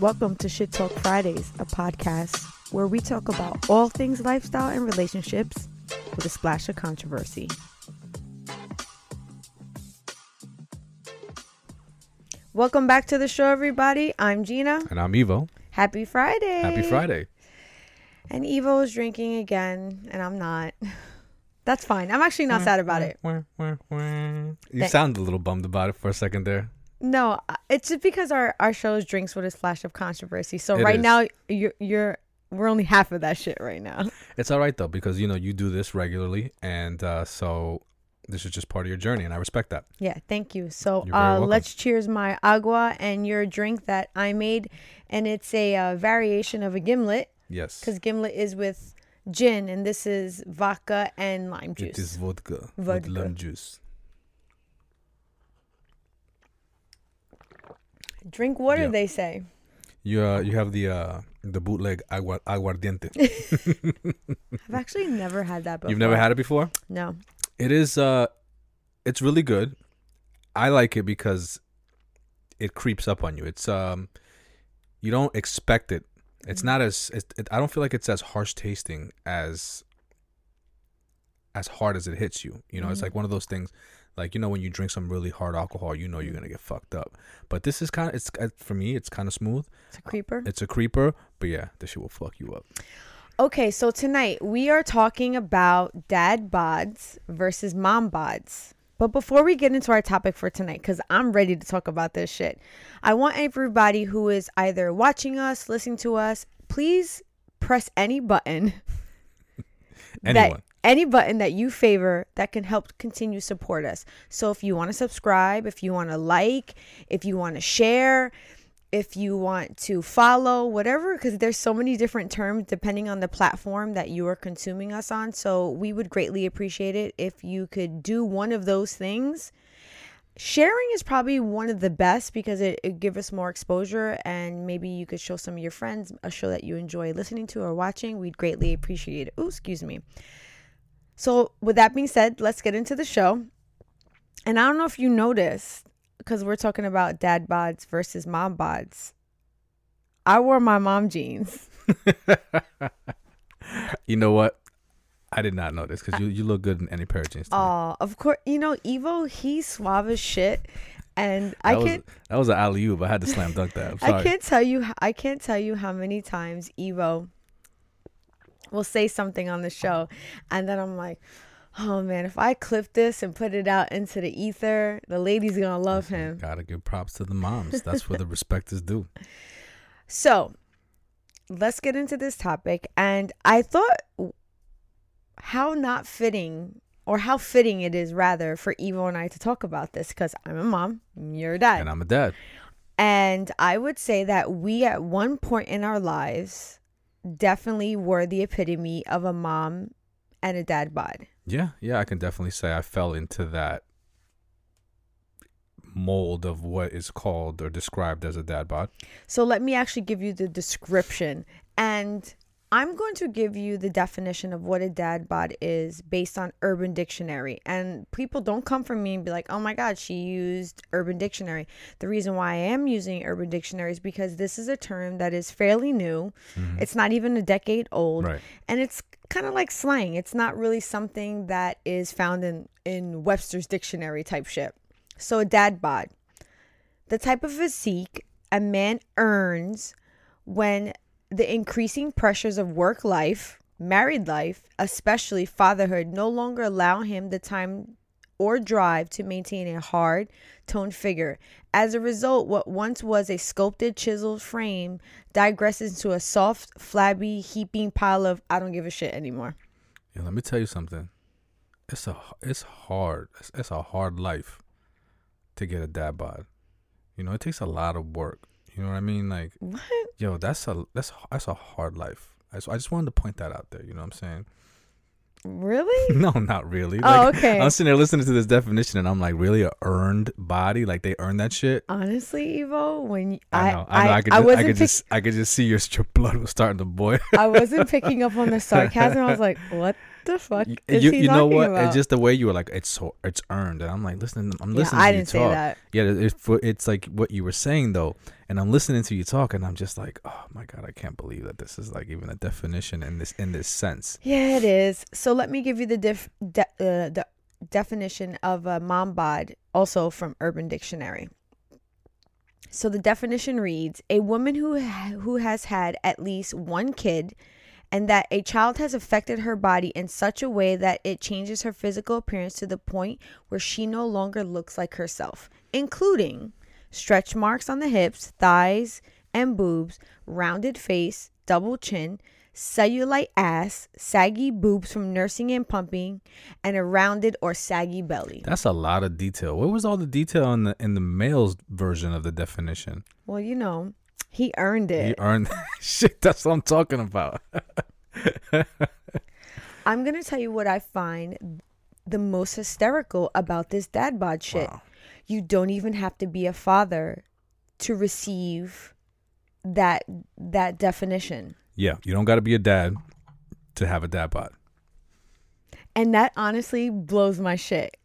Welcome to Shit Talk Fridays, a podcast where we talk about all things lifestyle and relationships with a splash of controversy. Welcome back to the show, everybody. I'm Jeanna. And I'm Evo. Happy Friday. Happy Friday. And Evo is drinking again, and I'm not. That's fine. I'm actually not sad about it. You Thank- sound a little bummed about it for a second there. No, uh, it's just because our our show is drinks with a splash of controversy. So It right is. now you're you're we're only half of that shit right now. It's all right though because you know you do this regularly, and uh, so this is just part of your journey, and I respect that. Yeah, thank you. So uh, let's cheers my agua and your drink that I made, and it's a uh, variation of a gimlet Yes, because gimlet is with gin, and this is vodka and lime juice. it is vodka, with Vodka. lemon juice. Drink water, Yeah. they say. You uh, you have the uh, the bootleg agua, aguardiente. I've actually never had that before. You've never had it before. No. It is uh, it's really good. I like it because it creeps up on you. It's um, you don't expect it. It's not as it, it, I don't feel like it's as harsh tasting as as hard as it hits you. You know, it's Mhm. like one of those things. Like you know, when you drink some really hard alcohol, you know you're gonna get fucked up. But this is kind of it's uh, for me. It's kind of smooth. It's a creeper. It's a creeper, but yeah, this shit will fuck you up. Okay, so tonight we are talking about dad bods versus mom bods. But before we get into our topic for tonight, because I'm ready to talk about this shit, I want everybody who is either watching us, listening to us, please press any button that Anyone. Any button that you favor that can help continue support us. So if you want to subscribe, if you want to like, if you want to share, if you want to follow, whatever, because there's so many different terms depending on the platform that you are consuming us on. So we would greatly appreciate it if you could do one of those things. Sharing is probably one of the best because it, it gives us more exposure and maybe you could show some of your friends a show that you enjoy listening to or watching. We'd greatly appreciate it. Oh, excuse me. So, with that being said, let's get into the show. And I don't know if you noticed, because we're talking about dad bods versus mom bods. I wore my mom jeans. you know what? I did not know this because you, you look good in any pair of jeans. Oh, of course. You know, Evo, he's suave as shit. And I was, can't that was an alley oop. I had to slam dunk that. I can't tell you I can't tell you how many times Evo will say something on the show and then I'm like, "Oh man, if I clip this and put it out into the ether, the ladies going to love him." Gotta give props to the moms. That's where the respect is due. So, let's get into this topic and I thought how not fitting or how fitting it is rather for Evo and I to talk about this cuz I'm a mom, you're a dad. And I'm a dad. And I would say that we, at one point in our lives, definitely were the epitome of a mom and a dad bod. Yeah, yeah, I can definitely say I fell into that mold of what is called or described as a dad bod. So let me actually give you the description. And I'm going to give you the definition of what a dad bod is based on Urban Dictionary. And people don't come from me and be like, oh my God, she used Urban Dictionary. The reason why I am using Urban Dictionary is because this is a term that is fairly new. Mm-hmm. It's not even a decade old. Right. and it's kind of like slang it's not really something that is found in in webster's dictionary type shit so a dad bod the type of physique a man earns when the increasing pressures of work life married life especially fatherhood no longer allow him the time or drive to maintain a hard toned figure. As a result, what once was a sculpted, chiseled frame digresses into a soft, flabby, heaping pile of I don't give a shit anymore. Yeah, let me tell you something. It's a it's hard. It's, it's a hard life to get a dad bod. You know, it takes a lot of work. You know what I mean? Like, What? yo, that's a that's that's a hard life. I just, I just wanted to point that out there. You know what I'm saying? Really? no, not really. Oh, Like, okay. I'm sitting there listening to this definition, and I'm like, really, a earned body? Like they earn that shit? Honestly, Evo, when I I know. I know. I, could. I just, I could pick- just. I could just see your, your blood was starting to boil. I wasn't picking up on the sarcasm. I was like, what the fuck is you he you know what? about? It's just the way you were like, it's so it's earned, and I'm like, listen, I'm yeah, listening. I to didn't you say talk. that. Yeah, it's for- it's like what you were saying though, and I'm listening to you talk, and I'm just like, oh my god, I can't believe that this is like even a definition in this in this sense. Yeah, it is. So let me give you the def- de- uh, the definition of a mom bod, also from Urban Dictionary. So the definition reads: a woman who ha- who has had at least one kid, and that a child has affected her body in such a way that it changes her physical appearance to the point where she no longer looks like herself, including stretch marks on the hips, thighs, and boobs, rounded face, double chin, cellulite ass, saggy boobs from nursing and pumping, and a rounded or saggy belly. That's a lot of detail. What was all the detail in the in the male's version of the definition? Well, you know, he earned it. He earned shit. That's what I'm talking about. I'm going to tell you what I find the most hysterical about this dad bod shit. Wow. You don't even have to be a father to receive that that definition. Yeah, you don't got to be a dad to have a dad bod. And that honestly blows my shit.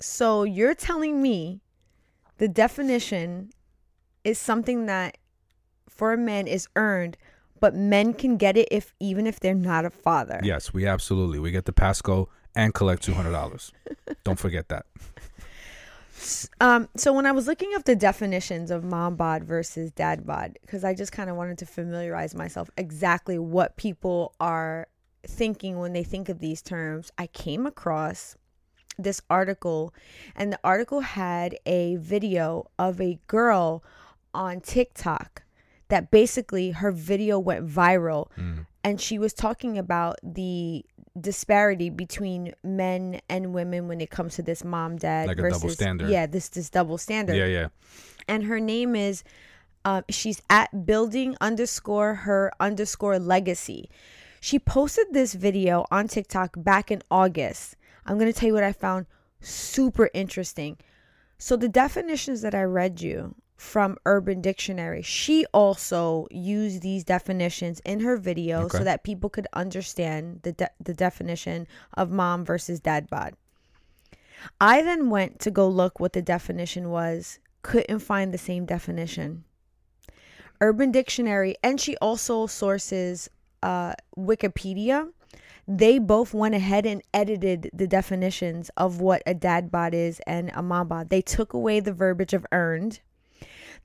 So you're telling me the definition is something that for a man is earned, but men can get it if even if they're not a father. Yes, we absolutely we get the pass Go and collect two hundred dollars. don't forget that. Um, so when I was looking up the definitions of mom bod versus dad bod, because I just kind of wanted to familiarize myself exactly what people are thinking when they think of these terms, I came across this article, and the article had a video of a girl on TikTok that basically her video went viral Mm. and she was talking about the disparity between men and women when it comes to this mom dad Like a versus double standard. yeah this this double standard Yeah, yeah. and her name is um, she's at building underscore her underscore legacy she posted this video on tiktok back in august i'm going to tell you what i found super interesting so the definitions that i read you from urban dictionary she also used these definitions in her video Okay. so that people could understand the, de- the definition of mom versus dad bod I then went to go look what the definition was, couldn't find the same definition. Urban Dictionary, and she also sources uh, Wikipedia. They both went ahead and edited the definitions of what a dad bod is and a mom bod. They took away the verbiage of earned.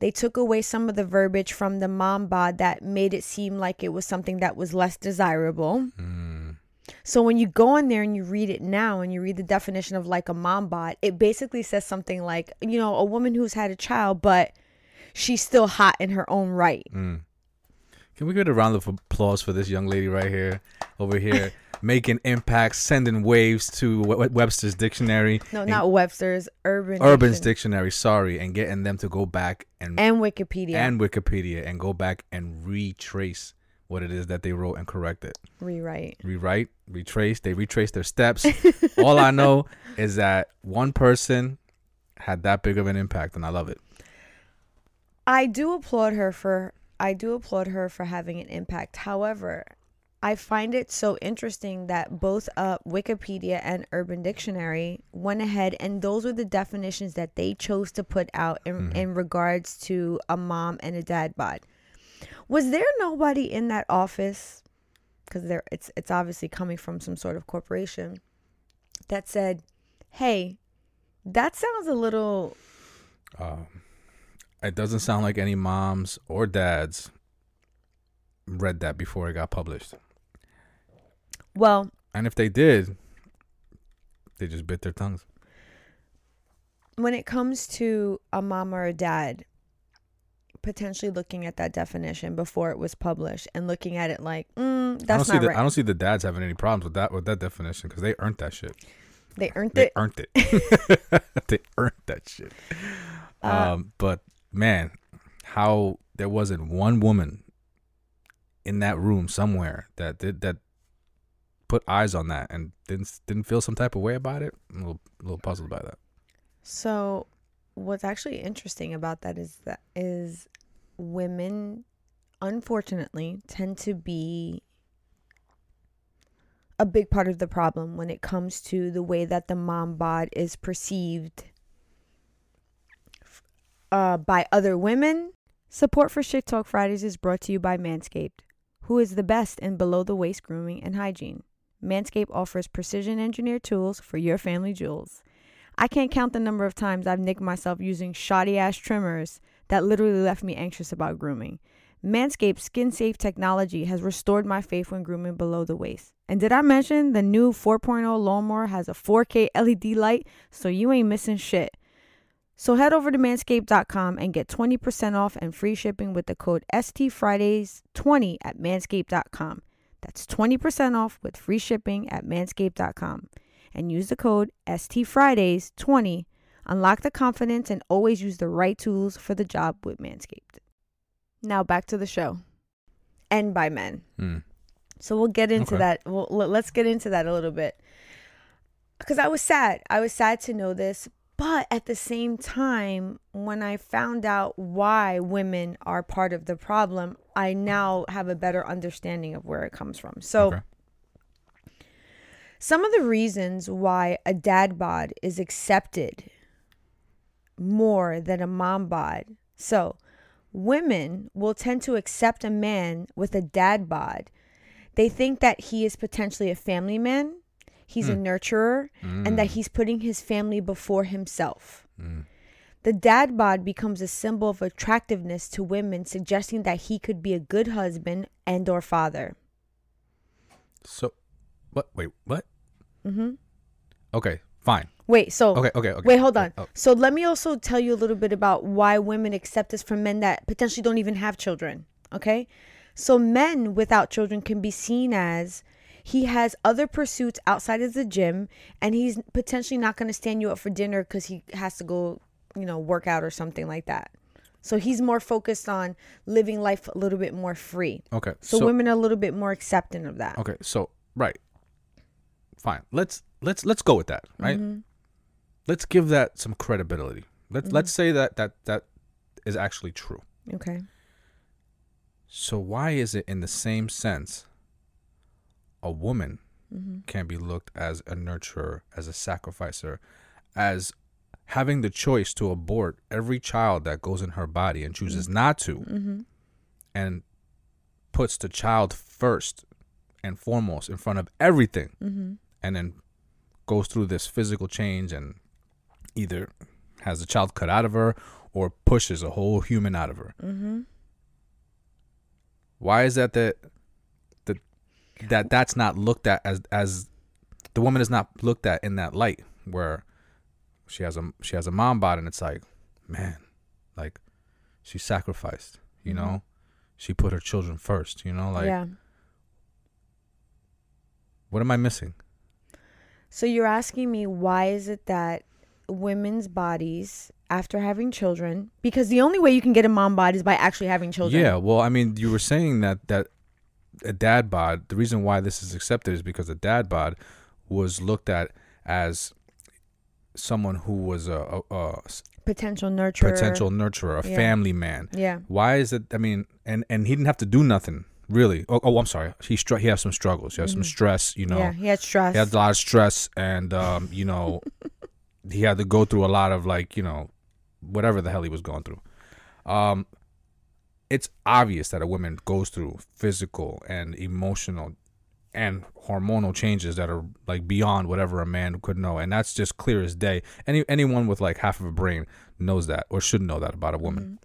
They took away some of the verbiage from the mom bod that made it seem like it was something that was less desirable. Mm. So when you go in there and you read it now and you read the definition of like a mom bod, it basically says something like, you know, a woman who's had a child, but she's still hot in her own right. Mm. Can we get a round of applause for this young lady right here, over here, making impacts, sending waves to We- We- Webster's dictionary, No, not Webster's, Urban Urban's dictionary. Sorry, and getting them to go back and and Wikipedia. and Wikipedia and go back and retrace what it is that they wrote and correct it. rewrite. Rewrite, retrace. They retrace their steps. All I know is that one person had that big of an impact, and I love it. I do applaud her for I do applaud her for having an impact. However, I find it so interesting that both uh, Wikipedia and Urban Dictionary went ahead and those were the definitions that they chose to put out in, in regards to a mom and a dad bod. Was there nobody in that office? Because there, it's it's obviously coming from some sort of corporation that said, "Hey, that sounds a little Um, it doesn't sound like any moms or dads read that before it got published. well." And if they did, they just bit their tongues. when it comes to a mom or a dad potentially looking at that definition before it was published and looking at it like mm, I don't that's see not the right I don't see the dads having any problems with that with that definition because they earned that shit. they earned it. They it earned it. they earned that shit. Uh, um, but man, how there wasn't one woman in that room somewhere that did that put eyes on that and didn't didn't feel some type of way about it. I'm a little, a little puzzled by that. so what's actually interesting about that is that is women unfortunately tend to be a big part of the problem when it comes to the way that the mom bod is perceived uh, by other women. Support for Shit Talk Fridays is brought to you by Manscaped, who is the best in below the waist grooming and hygiene. Manscaped offers precision engineered tools for your family jewels. I can't count the number of times I've nicked myself using shoddy ass trimmers that literally left me anxious about grooming. Manscaped skin safe technology has restored my faith when grooming below the waist. And did I mention the new 4.0 lawnmower has a 4K LED light so you ain't missing shit? So head over to manscaped.com and get 20% off and free shipping with the code STFridays20 at manscaped.com. That's 20% off with free shipping at manscaped.com. And use the code STFridays20. Unlock the confidence and always use the right tools for the job with Manscaped. Now back to the show. And by men. Mm. So we'll get into Okay. that. Well, let's get into that a little bit. Because I was sad. I was sad to know this. But at the same time, when I found out why women are part of the problem, I now have a better understanding of where it comes from. So, Okay. some of the reasons why a dad bod is accepted more than a mom bod. So, women will tend to accept a man with a dad bod. They think that he is potentially a family man, he's a nurturer, and that he's putting his family before himself. Mm. The dad bod becomes a symbol of attractiveness to women, suggesting that he could be a good husband and or father. So, what? Wait, what? Mm-hmm. Okay, fine. Wait, so Okay, okay, okay. Wait, hold on. Oh, So let me also tell you a little bit about why women accept this from men that potentially don't even have children. Okay? So men without children can be seen as he has other pursuits outside of the gym and he's potentially not going to stand you up for dinner cuz he has to go, you know, work out or something like that. So he's more focused on living life a little bit more free. okay. So, women are a little bit more accepting of that. Okay, so right, fine. Let's let's let's go with that, right? Mm-hmm. Let's give that some credibility. Let's let's say that that that is actually true. Okay. So why is it in the same sense a woman Mm-hmm. can be looked as a nurturer, as a sacrificer, as having the choice to abort every child that goes in her body and chooses not to, Mm-hmm. and puts the child first and foremost in front of everything, Mm-hmm. and then goes through this physical change and either has the child cut out of her or pushes a whole human out of her. Mm-hmm. Why is that that that that's not looked at as as the woman is not looked at in that light where she has a she has a mom bod and it's like man like she sacrificed you know mm-hmm. she put her children first you know like yeah. what am i missing So you're asking me why is it that women's bodies after having children because the only way you can get a mom bod is by actually having children. yeah well i mean you were saying that that a dad bod the reason why this is accepted is because a dad bod was looked at as someone who was a, a, a Potential nurturer. potential nurturer, a Yeah. family man. Yeah. Why is it? I mean, and and he didn't have to do nothing really. Oh, oh I'm sorry. He str- he has some struggles. He has some stress. You know, Mm-hmm. yeah, he had stress. he had a lot of stress, and um, you know, he had to go through a lot of like you know, whatever the hell he was going through. Um, it's obvious that a woman goes through physical and emotional and hormonal changes that are like beyond whatever a man could know and that's just clear as day. Any anyone with like half of a brain knows that or should know that about a woman. Mm-hmm.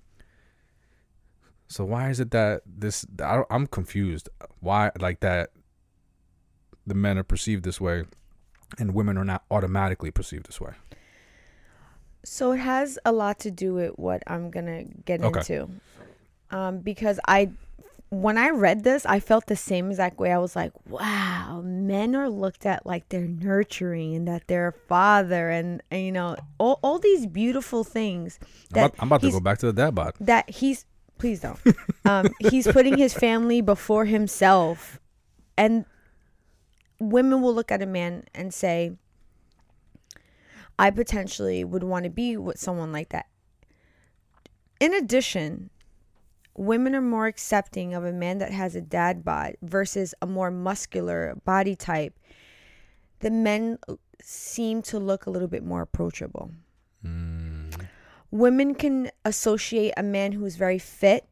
So why is it that this I, i'm confused why like that the men are perceived this way and women are not automatically perceived this way. So it has a lot to do with what I'm gonna get Okay. into, um, because I, when I read this, I felt the same exact way. I was like, "Wow, men are looked at like they're nurturing and that they're a father, and, and, you know all all these beautiful things i'm about, I'm about to go back to the dad bod that he's please don't. um, he's putting his family before himself, and women will look at a man and say, "I potentially would want to be with someone like that." In addition, women are more accepting of a man that has a dad bod versus a more muscular body type, the men seem to look a little bit more approachable. Women can associate a man who's very fit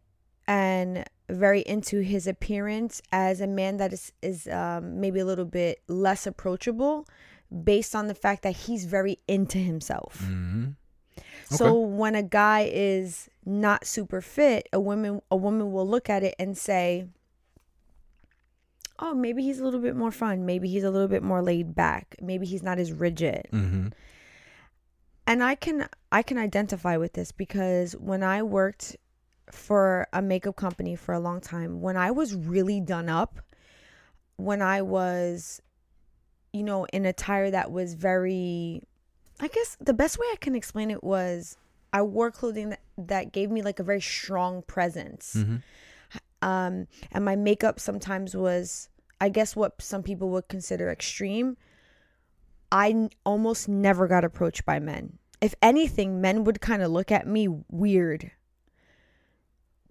and very into his appearance as a man that is is um, maybe a little bit less approachable based on the fact that he's very into himself. Mm-hmm. So when a guy is not super fit, a woman a woman will look at it and say, "Oh, maybe he's a little bit more fun. Maybe he's a little bit more laid back. Maybe he's not as rigid." Mm-hmm. And I can I can identify with this because when I worked for a makeup company for a long time, when I was really done up, when I was you know, in attire that was very I guess the best way I can explain it was I wore clothing that, that gave me like a very strong presence. Mm-hmm. Um, and my makeup sometimes was, I guess, what some people would consider extreme. I n- almost never got approached by men. If anything, men would kind of look at me weird.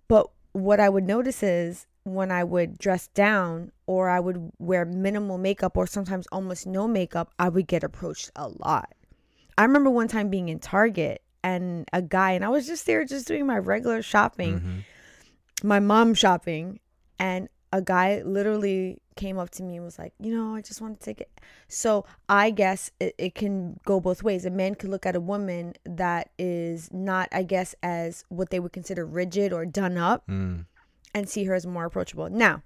But what I would notice is when I would dress down or I would wear minimal makeup or sometimes almost no makeup, I would get approached a lot. I remember one time being in Target and a guy, and I was just there just doing my regular shopping, Mm-hmm. my mom shopping, and a guy literally came up to me and was like, you know, I just want to take it. So I guess it, it can go both ways. A man could look at a woman that is not, I guess, as what they would consider rigid or done up Mm. and see her as more approachable. Now,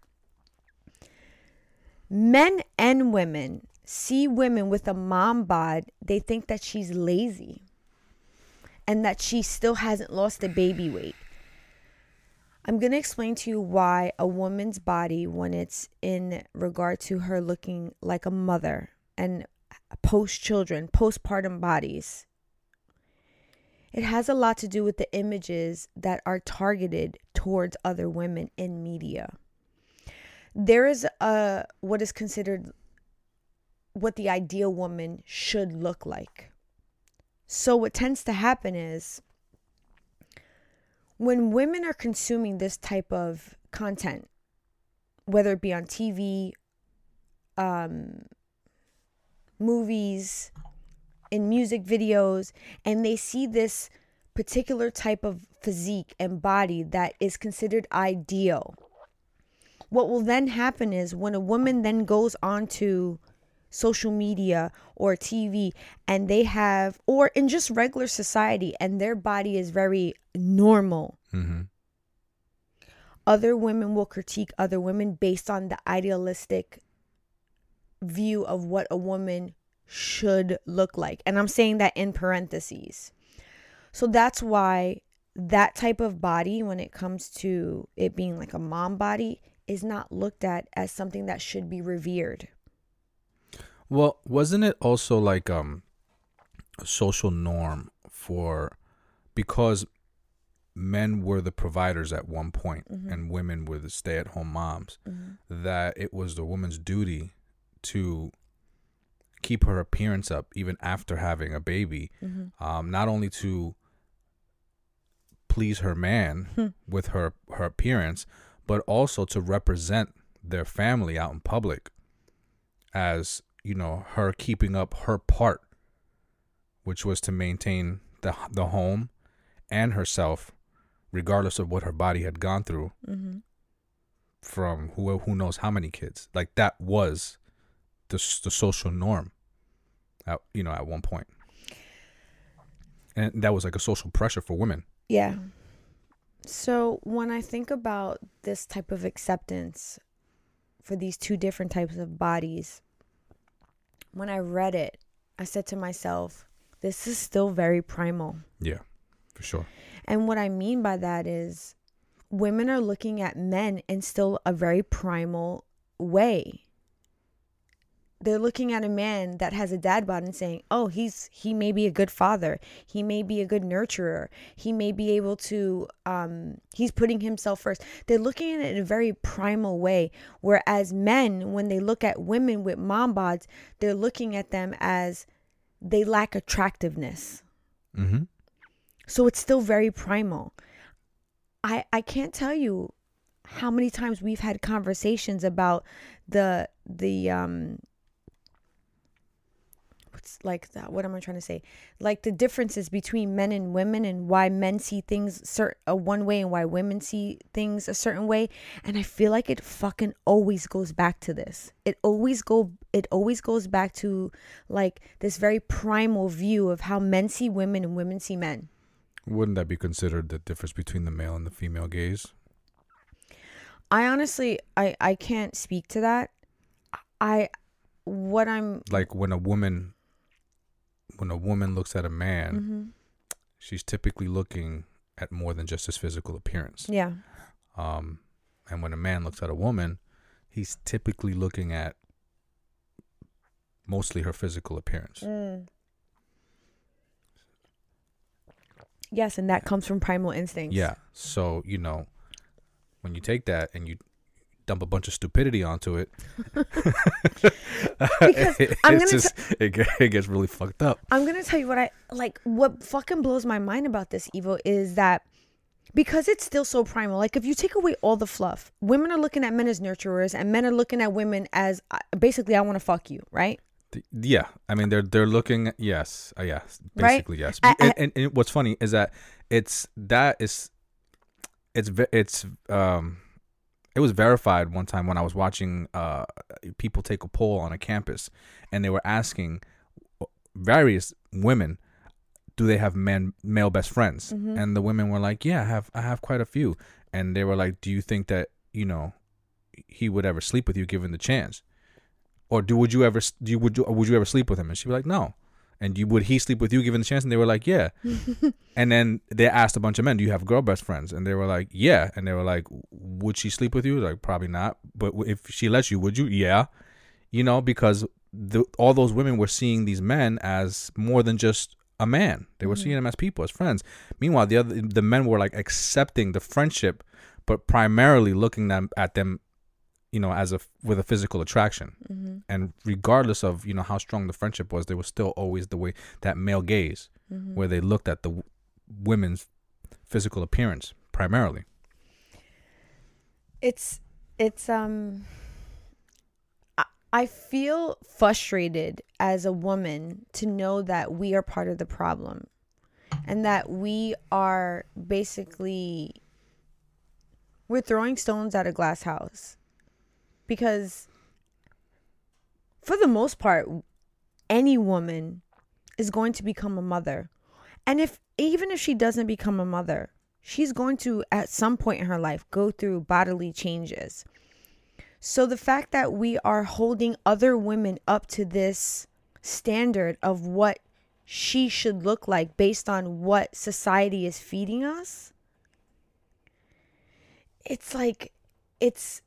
men and women see women with a mom bod, they think that she's lazy and that she still hasn't lost the baby weight. I'm going to explain to you why a woman's body, when it's in regard to her looking like a mother and post children, postpartum bodies, it has a lot to do with the images that are targeted towards other women in media. There is a what is considered what the ideal woman should look like. So what tends to happen is when women are consuming this type of content, whether it be on TV, um, movies, in music videos, and they see this particular type of physique and body that is considered ideal. What will then happen is when a woman then goes on to social media or TV and they have, or in just regular society, and their body is very normal, Mm-hmm. other women will critique other women based on the idealistic view of what a woman should look like. And I'm saying that in parentheses. So that's why that type of body, when it comes to it being like a mom body, is not looked at as something that should be revered. Well, wasn't it also like um a social norm for because men were the providers at one point and women were the stay-at-home moms that it was the woman's duty to keep her appearance up even after having a baby um not only to please her man with her her appearance but also to represent their family out in public as you know her keeping up her part which was to maintain the the home and herself regardless of what her body had gone through mm-hmm. from who who knows how many kids. Like that was the the social norm at, you know at one point. And that was like a social pressure for women. Yeah. So when I think about this type of acceptance for these two different types of bodies, when I read it, I said to myself, this is still very primal. yeah for sure And what I mean by that is women are looking at men in still a very primal way. They're looking at a man that has a dad bod and saying, "Oh, he's he may be a good father. He may be a good nurturer. He may be able to um he's putting himself first. They're looking at it in a very primal way, whereas men when they look at women with mom bods, they're looking at them as they lack attractiveness. mm-hmm So it's still very primal. I I can't tell you how many times we've had conversations about the the um like that what am i trying to say? Like the differences between men and women and why men see things certain a one way and why women see things a certain way. And i feel like it fucking always goes back to this. It always go it always goes back to like this very primal view of how men see women and women see men. Wouldn't that be considered the difference between the male and the female gaze? i honestly i i can't speak to that. I what i'm Like when a woman when a woman looks at a man, mhm. she's typically looking at more than just his physical appearance. yeah Um, and when a man looks at a woman, he's typically looking at mostly her physical appearance. Mm. Yes, and that comes from primal instincts. Yeah. So, you know, when you take that and you dump a bunch of stupidity onto it, Because I'm it's gonna just, it, get- it gets really fucked up. I'm gonna tell you what I like. What fucking blows my mind about this Evo is that because it's still so primal. Like if you take away all the fluff, women are looking at men as nurturers, and men are looking at women as uh, basically I want to fuck you, right? Yeah, I mean they're they're looking yes, uh, yes, Right? basically yes. I- and, I- and, and what's funny is that it's that is it's it's um it was verified one time when I was watching uh people take a poll on a campus and they were asking various women do they have men male best friends? Mhm. and the women were like yeah I have I have quite a few. And they were like do you think that you know he would ever sleep with you given the chance? Or do would you ever do you would you, would you ever sleep with him? And she'd be like no and you would he sleep with you given the chance? And they were like yeah. And then they asked a bunch of men do you have girl best friends? And they were like yeah. And they were like would she sleep with you? Like probably not. But if she lets you would you? Yeah. You know because the, all those women were seeing these men as more than just a man. They were Mhm. seeing them as people as friends. Meanwhile the other the men were like accepting the friendship but primarily looking them at them you know as a with a physical attraction Mm-hmm. and regardless of you know how strong the friendship was there was still always the way that male gaze Mm-hmm. where they looked at the w- women's physical appearance primarily it's it's um I, I feel frustrated as a woman to know that we are part of the problem and that we are basically we're throwing stones at a glass house because for the most part any woman is going to become a mother. And if even if she doesn't become a mother she's going to at some point in her life go through bodily changes. So the fact that we are holding other women up to this standard of what she should look like based on what society is feeding us it's like it's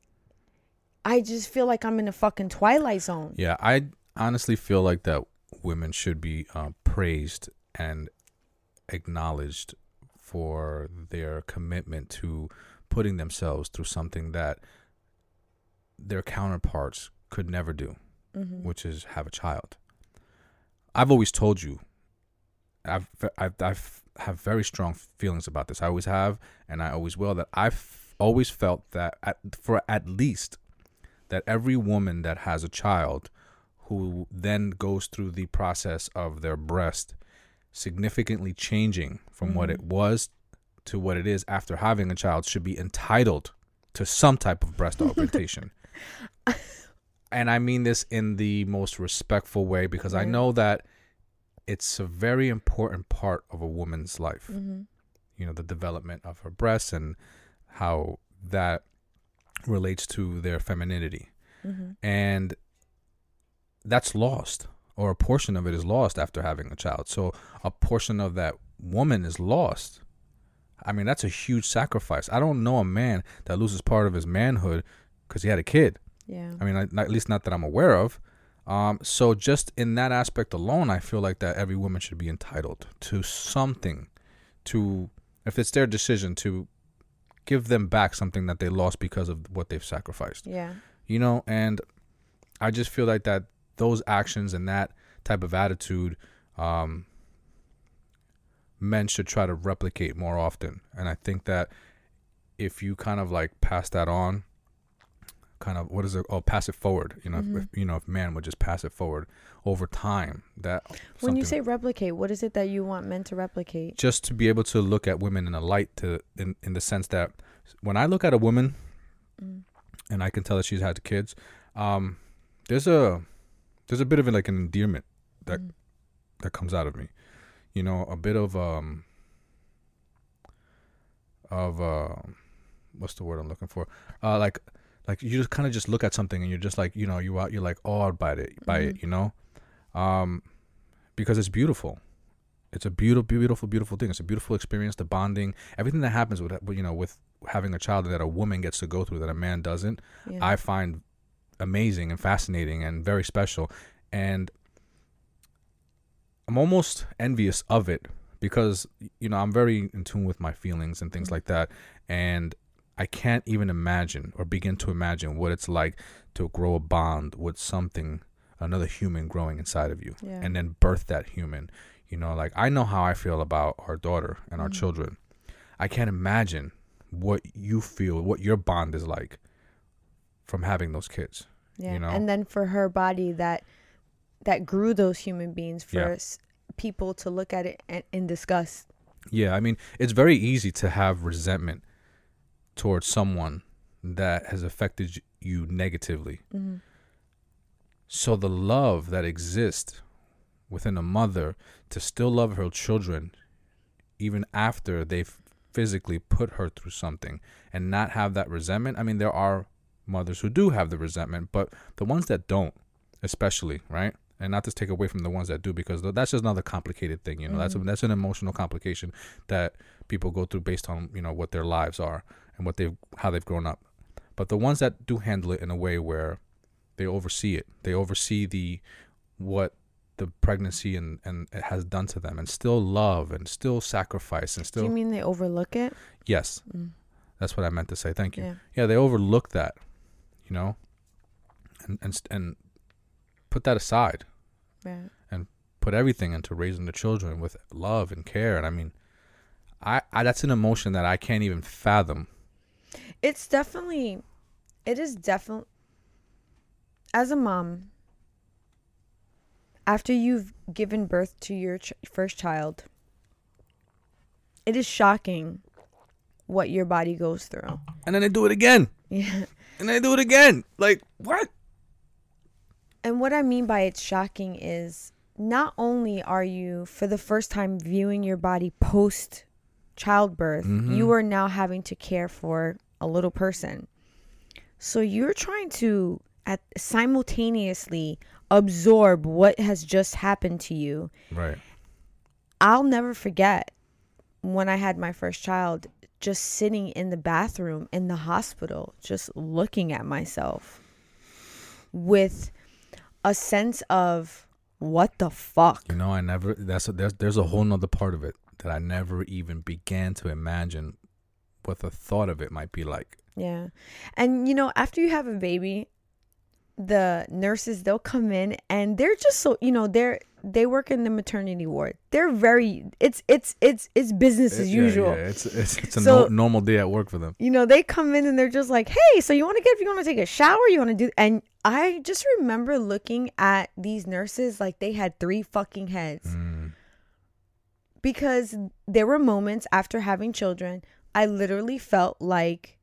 i just feel like i'm in a fucking twilight zone yeah i honestly feel like that women should be uh, praised and acknowledged for their commitment to putting themselves through something that their counterparts could never do Mhm. which is have a child. I've always told you, I've I've I've have very strong feelings about this. I always have, and I always will. That I've always felt that at, for at least that every woman that has a child who then goes through the process of their breast significantly changing from what Mhm. it was to what it is after having a child should be entitled to some type of breast augmentation and I mean this in the most respectful way because I know that it's a very important part of a woman's life. Mhm. You know, the development of her breasts and how that relates to their femininity. Mhm. And that's lost, or a portion of it is lost after having a child. So a portion of that woman is lost. I mean, that's a huge sacrifice. I don't know a man that loses part of his manhood because he had a kid. yeah I mean, I, not- at least not that I'm aware of. Um, so just in that aspect alone, I feel like that every woman should be entitled to something, to if it's their decision to give them back something that they lost because of what they've sacrificed. yeah You know, and I just feel like that those actions and that type of attitude, um, men should try to replicate more often. And I think that if you kind of like pass that on, kind of what is it? Oh, pass it forward. You know, Mhm. if, you know, if man would just pass it forward over time, that When you say replicate, what is it that you want men to replicate? just to be able to look at women in a light to in in the sense that when I look at a woman Mm. and I can tell that she's had kids, um, there's a there's a bit of like an endearment that Mm. that comes out of me, you know, a bit of um of uh what's the word I'm looking for? Uh like like you just kind of just look at something and you're just like you know you out you're like awed by it by it you know um because it's beautiful it's a beautiful beautiful beautiful thing it's a beautiful experience the bonding everything that happens with you know with having a child that a woman gets to go through that a man doesn't Yeah. i find amazing and fascinating and very special and i'm almost envious of it because you know i'm very in tune with my feelings and things Mhm. like that and i can't even imagine or begin to imagine what it's like to grow a bond with something another human growing inside of you yeah. and then birth that human. You know, like I know how I feel about our daughter and our Mhm. children. I can't imagine what you feel, what your bond is like from having those kids. yeah. know? And then for her body that that grew those human beings for Yeah. s- people to look at it and, in disgust. Yeah, I mean, it's very easy to have resentment towards someone that has affected you negatively. Mm-hmm. So the love that exists within a mother to still love her children even after they've physically put her through something and not have that resentment. I mean, there are mothers who do have the resentment, but the ones that don't, especially, right? And not to take away from the ones that do, because that's just another complicated thing. You know, that's Mhm. that's an emotional complication that people go through based on you know what their lives are and what they've how they've grown up. But the ones that do handle it in a way where they oversee it, they oversee the what the pregnancy and and it has done to them, and still love and still sacrifice and still. Do you mean they overlook it? yes, Mm. that's what I meant to say. Thank you Yeah. yeah, they overlook that, you know, and and and put that aside, Right. And put everything into raising the children with love and care. And I mean, I, I that's an emotion that I can't even fathom. It's definitely, it is definitely, as a mom, after you've given birth to your ch- first child, it is shocking what your body goes through. And then they do it again, Yeah. and they do it again. Like what? And what I mean by it's shocking is not only are you, for the first time, viewing your body post childbirth, Mhm. you are now having to care for a little person. So you're trying to at simultaneously absorb what has just happened to you. Right. I'll never forget when I had my first child, just sitting in the bathroom in the hospital, just looking at myself with a sense of what the fuck. You know, I never. That's a, there's there's a whole nother part of it that I never even began to imagine what the thought of it might be like. Yeah. And you know, after you have a baby, the nurses they'll come in and they're just so you know, they're they work in the maternity ward. They're very it's it's it's it's business as Yeah, usual. Yeah, it's it's, it's a So- no, normal day at work for them. you know, they come in and they're just like, "Hey, so you want to get if you want to take a shower, you want to do?" And I just remember looking at these nurses like they had three fucking heads Mm. because there were moments after having children, I literally felt like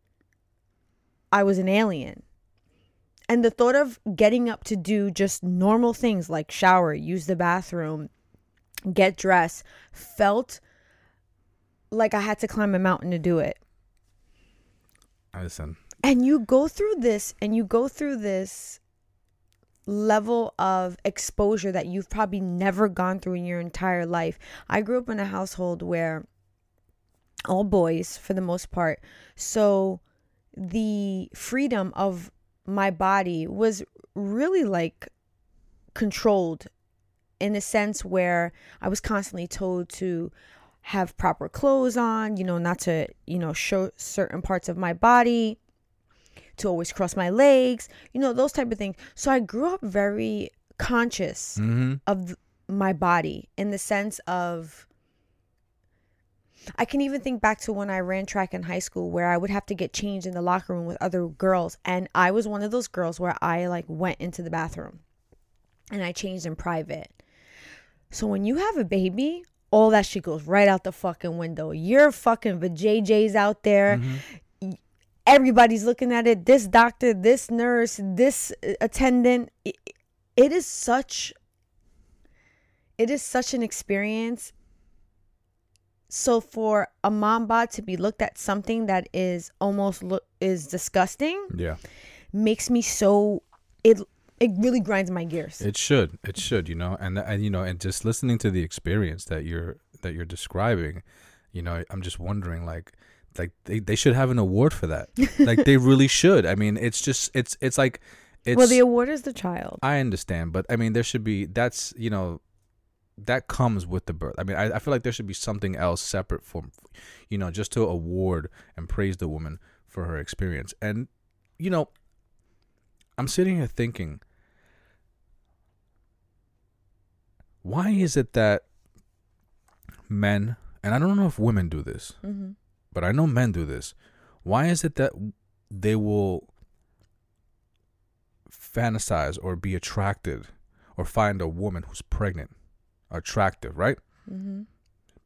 I was an alien. And the thought of getting up to do just normal things like shower, use the bathroom, get dressed felt like I had to climb a mountain to do it. I listen, and you go through this and you go through this level of exposure that you've probably never gone through in your entire life. I grew up in a household where all boys for the most part. So the freedom of my body was really like controlled in a sense where I was constantly told to have proper clothes on, you know, not to, you know, show certain parts of my body, to always cross my legs, you know, those type of things. So I grew up very conscious mm-hmm. of my body in the sense of I can even think back to when I ran track in high school where I would have to get changed in the locker room with other girls and I was one of those girls where I like went into the bathroom and I changed in private. So when you have a baby, all that shit goes right out the fucking window. You're fucking but JJ's out there. Everybody's looking at it. This doctor, this nurse, this uh, attendant. It, it is such it is such an experience so for a mom bod to be looked at something that is almost look is disgusting Yeah. makes me so it it really grinds my gears It should. It should, you know. And and you know, and just listening to the experience that you're that you're describing, you know, I'm just wondering like like they, they should have an award for that. like they really should. I mean, it's just it's it's like it's well the award is the child I understand, but I mean there should be that's, you know, that comes with the birth. I mean, I, I feel like there should be something else separate from you know, just to award and praise the woman for her experience. And you know, I'm sitting here thinking why is it that men and I don't know if women do this, mm-hmm. but I know men do this. Why is it that they will fantasize or be attracted or find a woman who's pregnant attractive, right? Mm-hmm.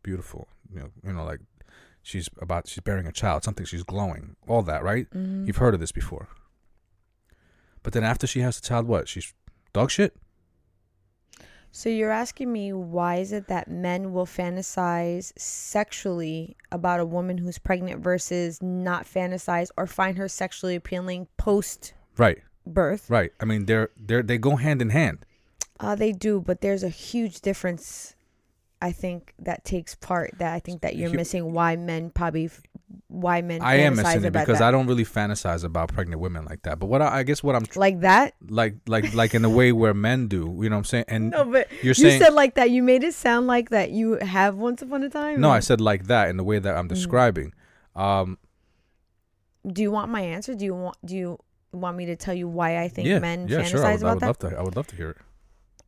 Beautiful, you know, you know, like she's about she's bearing a child, something she's glowing, all that, right? Mm-hmm. You've heard of this before. But then after she has the child, what? She's dog shit. so you're asking me why is it that men will fantasize sexually about a woman who's pregnant versus not fantasize or find her sexually appealing post Right, birth right. I mean, they're they're they go hand in hand. Uh, they do, but there's a huge difference. I think that takes part that I think that you're You- missing. Why men probably, f- why men I am missing it because that. I don't really fantasize about pregnant women like that. But what I, I guess what I'm tr- like that. like like like in the way where men do, you know what I'm saying? And No, but you're you saying said like that. You made it sound like that you have once upon a time. no, I said like that in the way that I'm Mm-hmm. describing. Um, Do you want my answer? Do you want? Do you want me to tell you why I think yeah, men yeah, fantasize sure. I would, I would that? love to. I would love to hear it.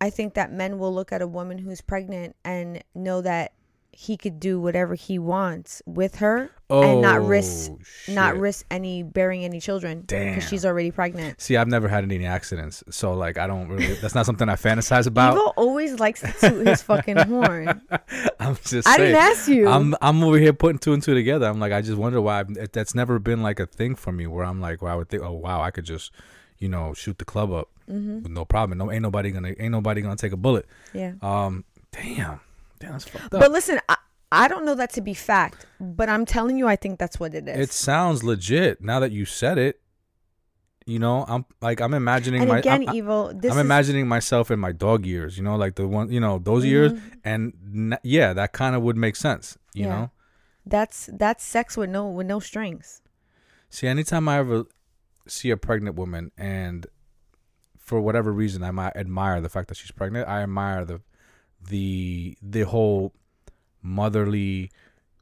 I think that men will look at a woman who's pregnant and know that he could do whatever he wants with her and not oh, risk Oh, not risk any bearing any children because she's already pregnant. See, I've never had any accidents, so like I don't really. That's not something I fantasize about. Evo always likes to toot his fucking horn. I'm just. I saying. didn't ask you. I'm I'm over here putting two and two together. I'm like, I just wonder why I've, that's never been like a thing for me. Where I'm like, where I would think, oh wow, I could just, you know, shoot the club up Mm-hmm. with no problem. No, ain't nobody gonna ain't nobody gonna take a bullet. yeah. Um, damn, damn, that's fucked up. But listen, I, I don't know that to be fact, but I'm telling you, I think that's what it is. it sounds legit now that you said it. You know, I'm like I'm imagining and my again, I'm, this I'm is, imagining myself in my dog years. You know, like the one, you know, those years, Mhm. and n- yeah, that kind of would make sense. You Yeah. know, that's that's sex with no with no strings. See, anytime I ever see a pregnant woman, and for whatever reason I might admire the fact that she's pregnant, I admire the the the whole motherly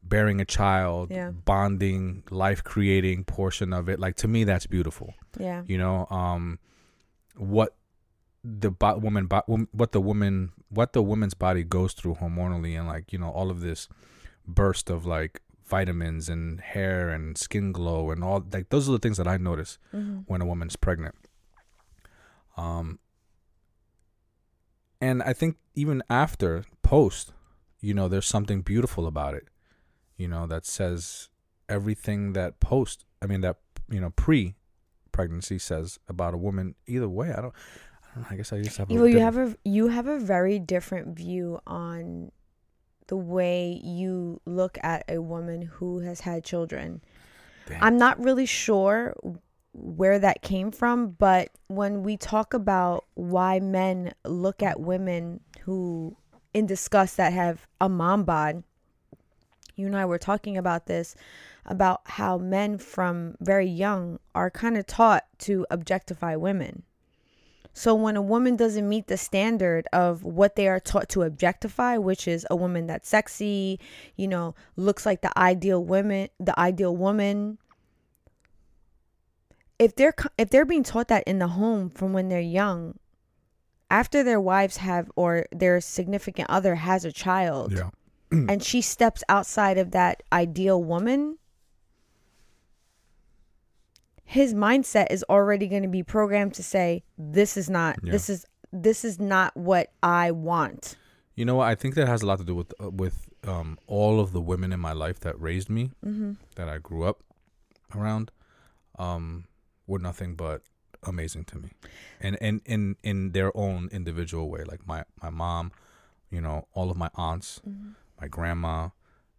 bearing a child, Yeah. bonding, life creating portion of it. Like to me, that's beautiful. Yeah. You know, um, what the bo- woman, bo- what the woman, what the woman's body goes through hormonally, and like you know, all of this burst of like vitamins and hair and skin glow and all like those are the things that I notice hmm when a woman's pregnant. Um, and I think even after post, you know, there's something beautiful about it, you know, that says everything that post, I mean, that, you know, pre pregnancy says about a woman either way. I don't, I don't know. I guess I just have a Evo, you have a you have a very different view on the way you look at a woman who has had children. Damn. I'm not really sure where that came from, but when we talk about why men look at women who in disgust that have a mom bod, you and I were talking about this about how men from very young are kind of taught to objectify women. So when a woman doesn't meet the standard of what they are taught to objectify, which is a woman that's sexy, you know, looks like the ideal woman, the ideal woman, if they're if they're being taught that in the home from when they're young, after their wives have or their significant other has a child, yeah. and she steps outside of that ideal woman, his mindset is already going to be programmed to say, "This is not. Yeah. This is this is not what I want." You know what? I think that has a lot to do with uh, with um, all of the women in my life that raised me, Mm-hmm. that I grew up around, um, were nothing but amazing to me, and and in in their own individual way. Like my my mom, you know, all of my aunts, Mm-hmm. my grandma,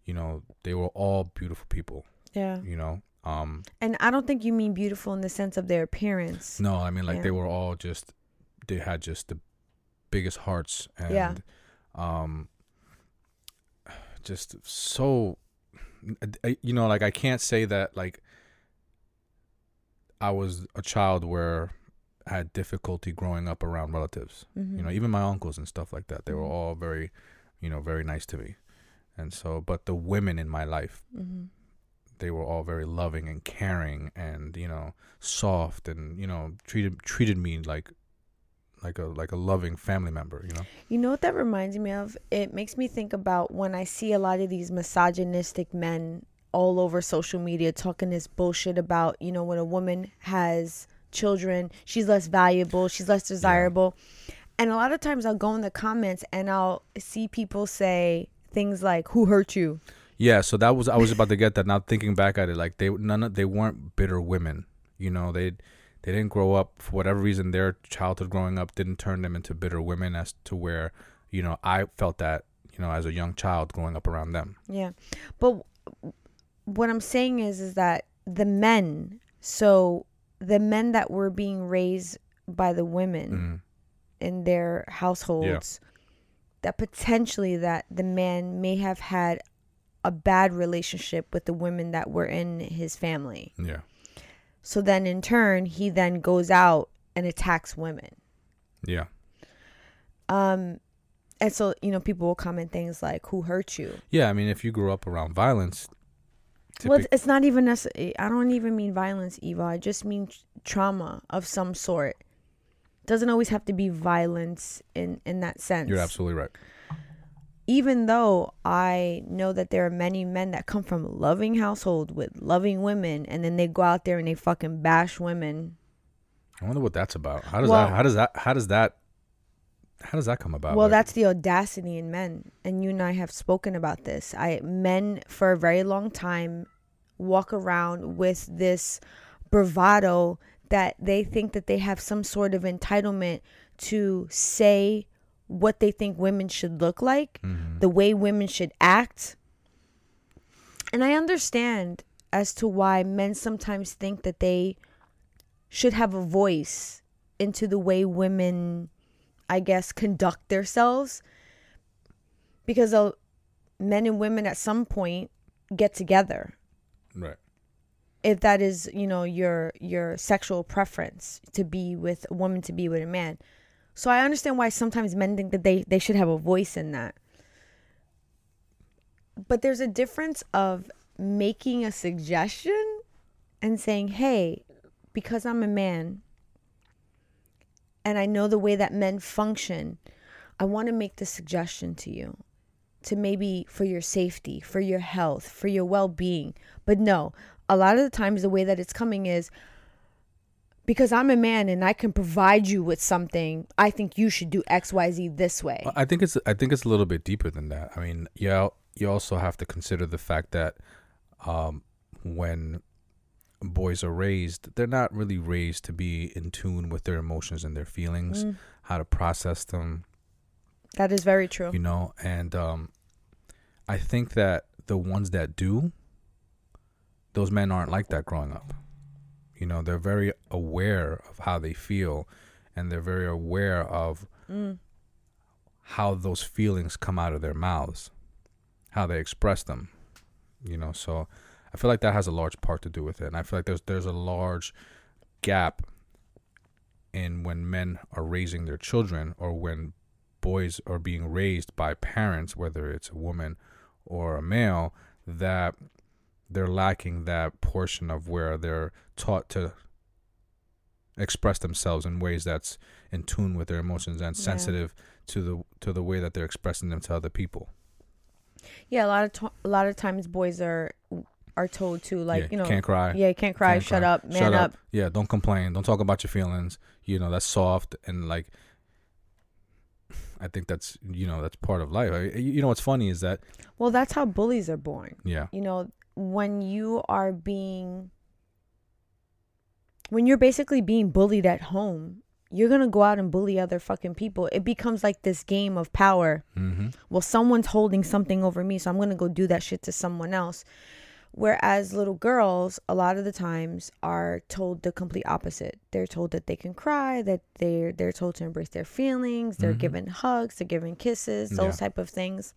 you know, they were all beautiful people. Yeah, You know, um, and I don't think you mean beautiful in the sense of their appearance. no, I mean like Yeah. they were all just they had just the biggest hearts and Yeah. um just so you know like I can't say that like I was a child where I had difficulty growing up around relatives. Mhm. You know, even my uncles and stuff like that. They were Mhm. all very, you know, very nice to me. And so but the women in my life Mhm. they were all very loving and caring and you know soft and you know treated treated me like like a like a loving family member you know You know what that reminds me of? It makes me think about when I see a lot of these misogynistic men all over social media talking this bullshit about, you know, when a woman has children, she's less valuable, she's less desirable. And a lot of times I'll go in the comments and I'll see people say things like, Who hurt you? yeah so that was i was about to get that now thinking back at it like they none of they weren't bitter women you know they they didn't grow up for whatever reason their childhood growing up didn't turn them into bitter women as to where you know i felt that you know as a young child growing up around them Yeah. But what I'm saying is is that the men, so the men that were being raised by the women Mhm. in their households that potentially that the man may have had a bad relationship with the women that were in his family. yeah So then in turn, he then goes out and attacks women. yeah Um and so, you know, people will comment things like who hurt you? yeah i mean if you grew up around violence Well, it's not even necessary. I don't even mean violence, Eva. I just mean trauma of some sort. Doesn't always have to be violence in in that sense. you're absolutely right Even though I know that there are many men that come from loving household with loving women, and then they go out there and they fucking bash women. I wonder what that's about. How does Well- that? How does that? How does that? How does that come about? well, Like, that's the audacity in men, and you and I have spoken about this. I men for a very long time walk around with this bravado that they think that they have some sort of entitlement to say what they think women should look like, Mhm. the way women should act. And I understand as to why men sometimes think that they should have a voice into the way women, I guess, conduct themselves. Because uh, men and women at some point get together right. if that is you know your your sexual preference to be with a woman to be with a man so i understand why sometimes men think that they they should have a voice in that but there's a difference of making a suggestion and saying hey because i'm a man and i know the way that men function i want to make this suggestion to you to maybe for your safety, for your health, for your well being. But no, a lot of the times the way that it's coming is because I'm a man and I can provide you with something, I think you should do XYZ this way. I think it's. I think it's a little bit deeper than that. I mean, yeah. You also have to consider the fact that um, when boys are raised, they're not really raised to be in tune with their emotions and their feelings, Mm, how to process them, that is very true. you know. And um, I think that the ones that do, those men aren't like that growing up. You know, they're very aware of how they feel, and they're very aware of Mm, how those feelings come out of their mouths, how they express them. You know, so I feel like that has a large part to do with it. And I feel like there's there's a large gap in when men are raising their children or when boys are being raised by parents, whether it's a woman or a male, that they're lacking that portion of where they're taught to express themselves in ways that's in tune with their emotions and Yeah. sensitive to the to the way that they're expressing them to other people. Yeah, a lot of to- a lot of times boys are are told to like Yeah, you know can't cry. yeah you can't cry Can't shut cry. up man Shut up. Yeah, don't complain. Don't talk about your feelings. You know, that's soft and like I think that's you know, that's part of life. I- You know what's funny is that Well, that's how bullies are born. yeah. You know, when you are being when you're basically being bullied at home, you're going to go out and bully other fucking people. It becomes like this game of power. Mhm. Well, someone's holding something over me, so I'm going to go do that shit to someone else. Whereas little girls, a lot of the times, are told the complete opposite. They're told that they can cry, that they're they're told to embrace their feelings. They're Mhm. given hugs, they're given kisses, those Yeah. type of things.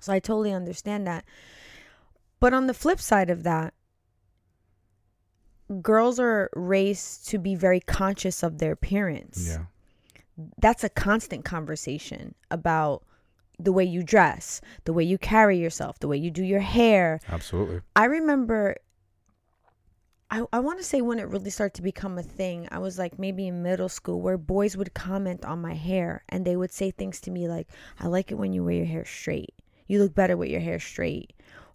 So I totally understand that. But on the flip side of that, girls are raised to be very conscious of their appearance Yeah. that's a constant conversation about the way you dress, the way you carry yourself, the way you do your hair. Absolutely. I remember I, I want to say when it really started to become a thing, I was like maybe in middle school where boys would comment on my hair and they would say things to me like, I like it when you wear your hair straight. You look better with your hair straight.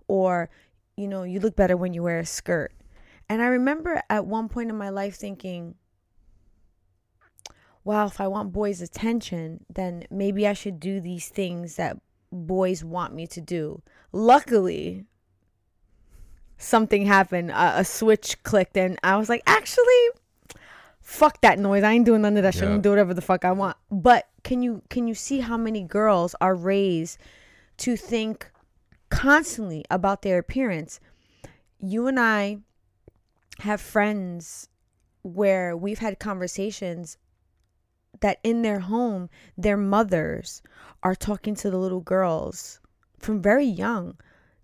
Or, you know, you look better when you wear a skirt. And I remember at one point in my life thinking, wow, if I want boys' attention, then maybe I should do these things that boys want me to do. Luckily, something happened, a, a switch clicked, and I was like, actually, fuck that noise. I ain't doing none of that shit. I'm Yeah. gonna do whatever the fuck I want. But can you can you see how many girls are raised to think constantly about their appearance? You and I have friends where we've had conversations that in their home their mothers are talking to the little girls from very young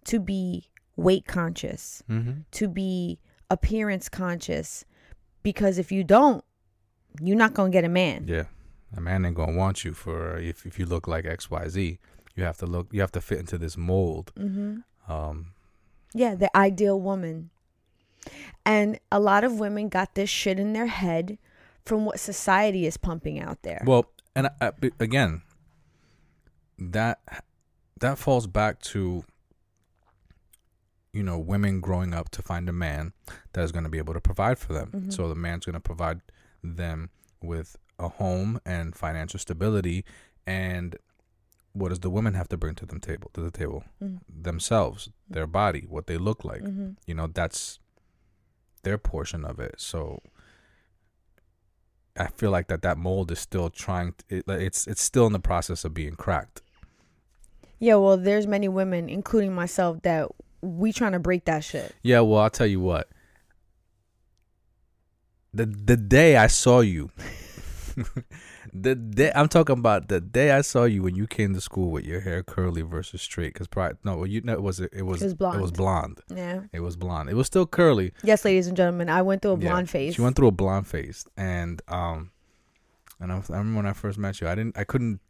to be weight conscious Mm-hmm. to be appearance conscious because if you don't you're not going to get a man Yeah. A man ain't gonna want you for if if you look like X Y Z. You have to look. You have to fit into this mold. hmm Um. yeah the ideal woman and a lot of women got this shit in their head from what society is pumping out there Well, and I, I, again, that that falls back to you know women growing up to find a man that is going to be able to provide for them. Mhm. So the man's going to provide them with a home and financial stability, and what does the woman have to bring to them table to the table? Mhm. Themselves, their body, what they look like. hmm You know, that's their portion of it. So I feel like that that mold is still trying. To, it, it's it's still in the process of being cracked. yeah well there's many women including myself that we trying to break that shit Yeah, well, I'll tell you what. The the day I saw you, the day I'm talking about the day I saw you when you came to school with your hair curly versus straight. Because prior, no, you know, it was it was It was It was blonde. yeah It was blonde. It was still curly. yes ladies and gentlemen i went through a Yeah, blonde phase She went through a blonde phase, and um, and I, I remember when I first met you, I didn't, I couldn't,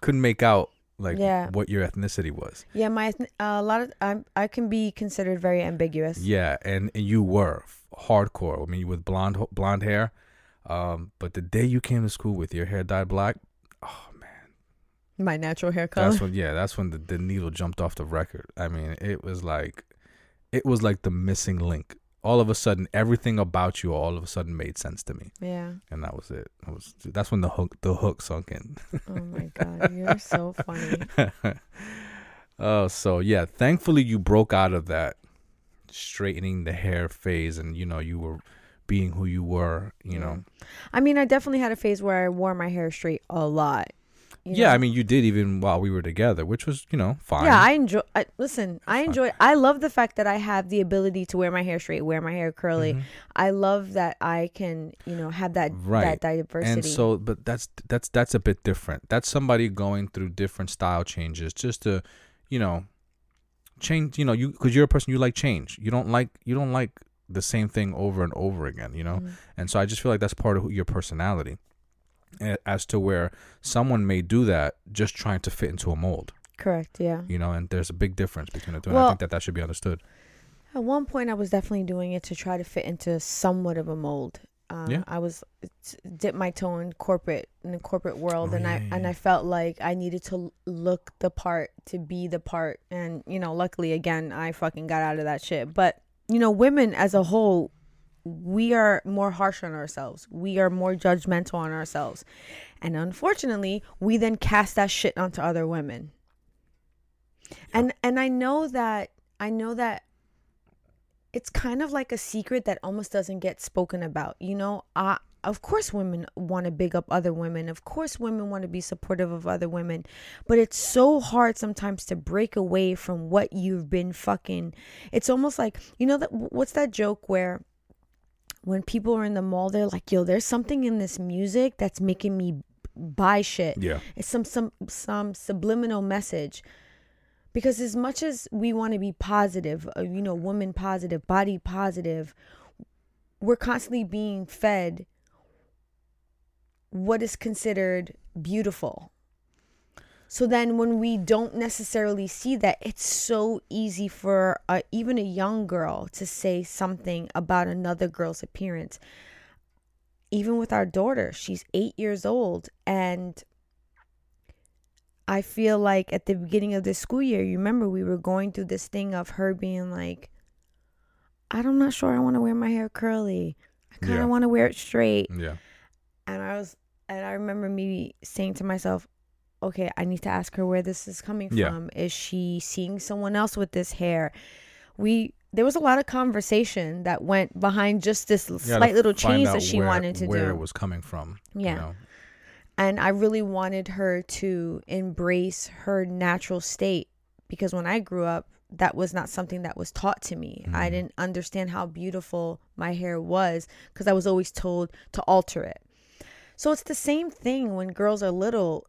couldn't make out like Yeah. what your ethnicity was. Yeah, my uh, a lot of I'm I can be considered very ambiguous. Yeah, and, and you were f- hardcore. I mean, with blonde blonde hair. Um, but the day you came to school with your hair dyed black, oh man, My natural hair color. that's when yeah, that's when the, the needle jumped off the record. I mean, it was like, it was like the missing link. All of a sudden, everything about you all of a sudden made sense to me, yeah. and that was it. It was that's when the hook the hook sunk in. Oh my god, you're so funny. oh, so yeah. Thankfully, you broke out of that straightening the hair phase, and you know you were being who you were. You know. I mean, I definitely had a phase where I wore my hair straight a lot. you Yeah, know? I mean, you did even while we were together, which was you know fine. Yeah, I enjoy. I, listen, I enjoy. I love the fact that I have the ability to wear my hair straight, wear my hair curly. Mhm. I love that I can, you know, have that Right. that diversity. And so, but that's that's that's a bit different. That's somebody going through different style changes just to, you know, change. You know, you because you're a person you like change. You don't like you don't like the same thing over and over again. You know, Mhm. and so I just feel like that's part of your personality. As to where someone may do that just trying to fit into a mold, correct. Yeah. you know, and there's a big difference between the two. and I think that that should be understood. At one point, I was definitely doing it to try to fit into somewhat of a mold. Uh, Yeah. I was dipped my toe in corporate in the corporate world, Oh, and yeah, I yeah, and. I felt like I needed to look the part to be the part, and you know, luckily again, I fucking got out of that shit. But you know, women as a whole, we are more harsh on ourselves. We are more judgmental on ourselves, and unfortunately, we then cast that shit onto other women. And and I know that I know that it's kind of like a secret that almost doesn't get spoken about. You know, uh, of course, women want to big up other women. Of course, women want to be supportive of other women. But it's so hard sometimes to break away from what you've been fucking. It's almost like, you know, that what's that joke where when people are in the mall, they're like, yo, there's something in this music that's making me buy shit. Yeah. It's some some some subliminal message. Because as much as we want to be positive, uh, you know, woman positive, body positive, we're constantly being fed what is considered beautiful. So then when we don't necessarily see that, it's so easy for uh, even a young girl to say something about another girl's appearance. Even with our daughter, she's eight years old. And I feel like at the beginning of this school year, you remember we were going through this thing of her being like, I'm not sure I want to wear my hair curly. I kind of Yeah. want to wear it straight Yeah. And I was and I remember me saying to myself, okay, I need to ask her where this is coming Yeah. from. Is she seeing someone else with this hair? We there was a lot of conversation that went behind just this You slight little change that she where- wanted to where do. Where it was coming from. you Yeah. know? and I really wanted her to embrace her natural state because when I grew up, that was not something that was taught to me. I Mhm. didn't understand how beautiful my hair was because I was always told to alter it. So it's the same thing when girls are little.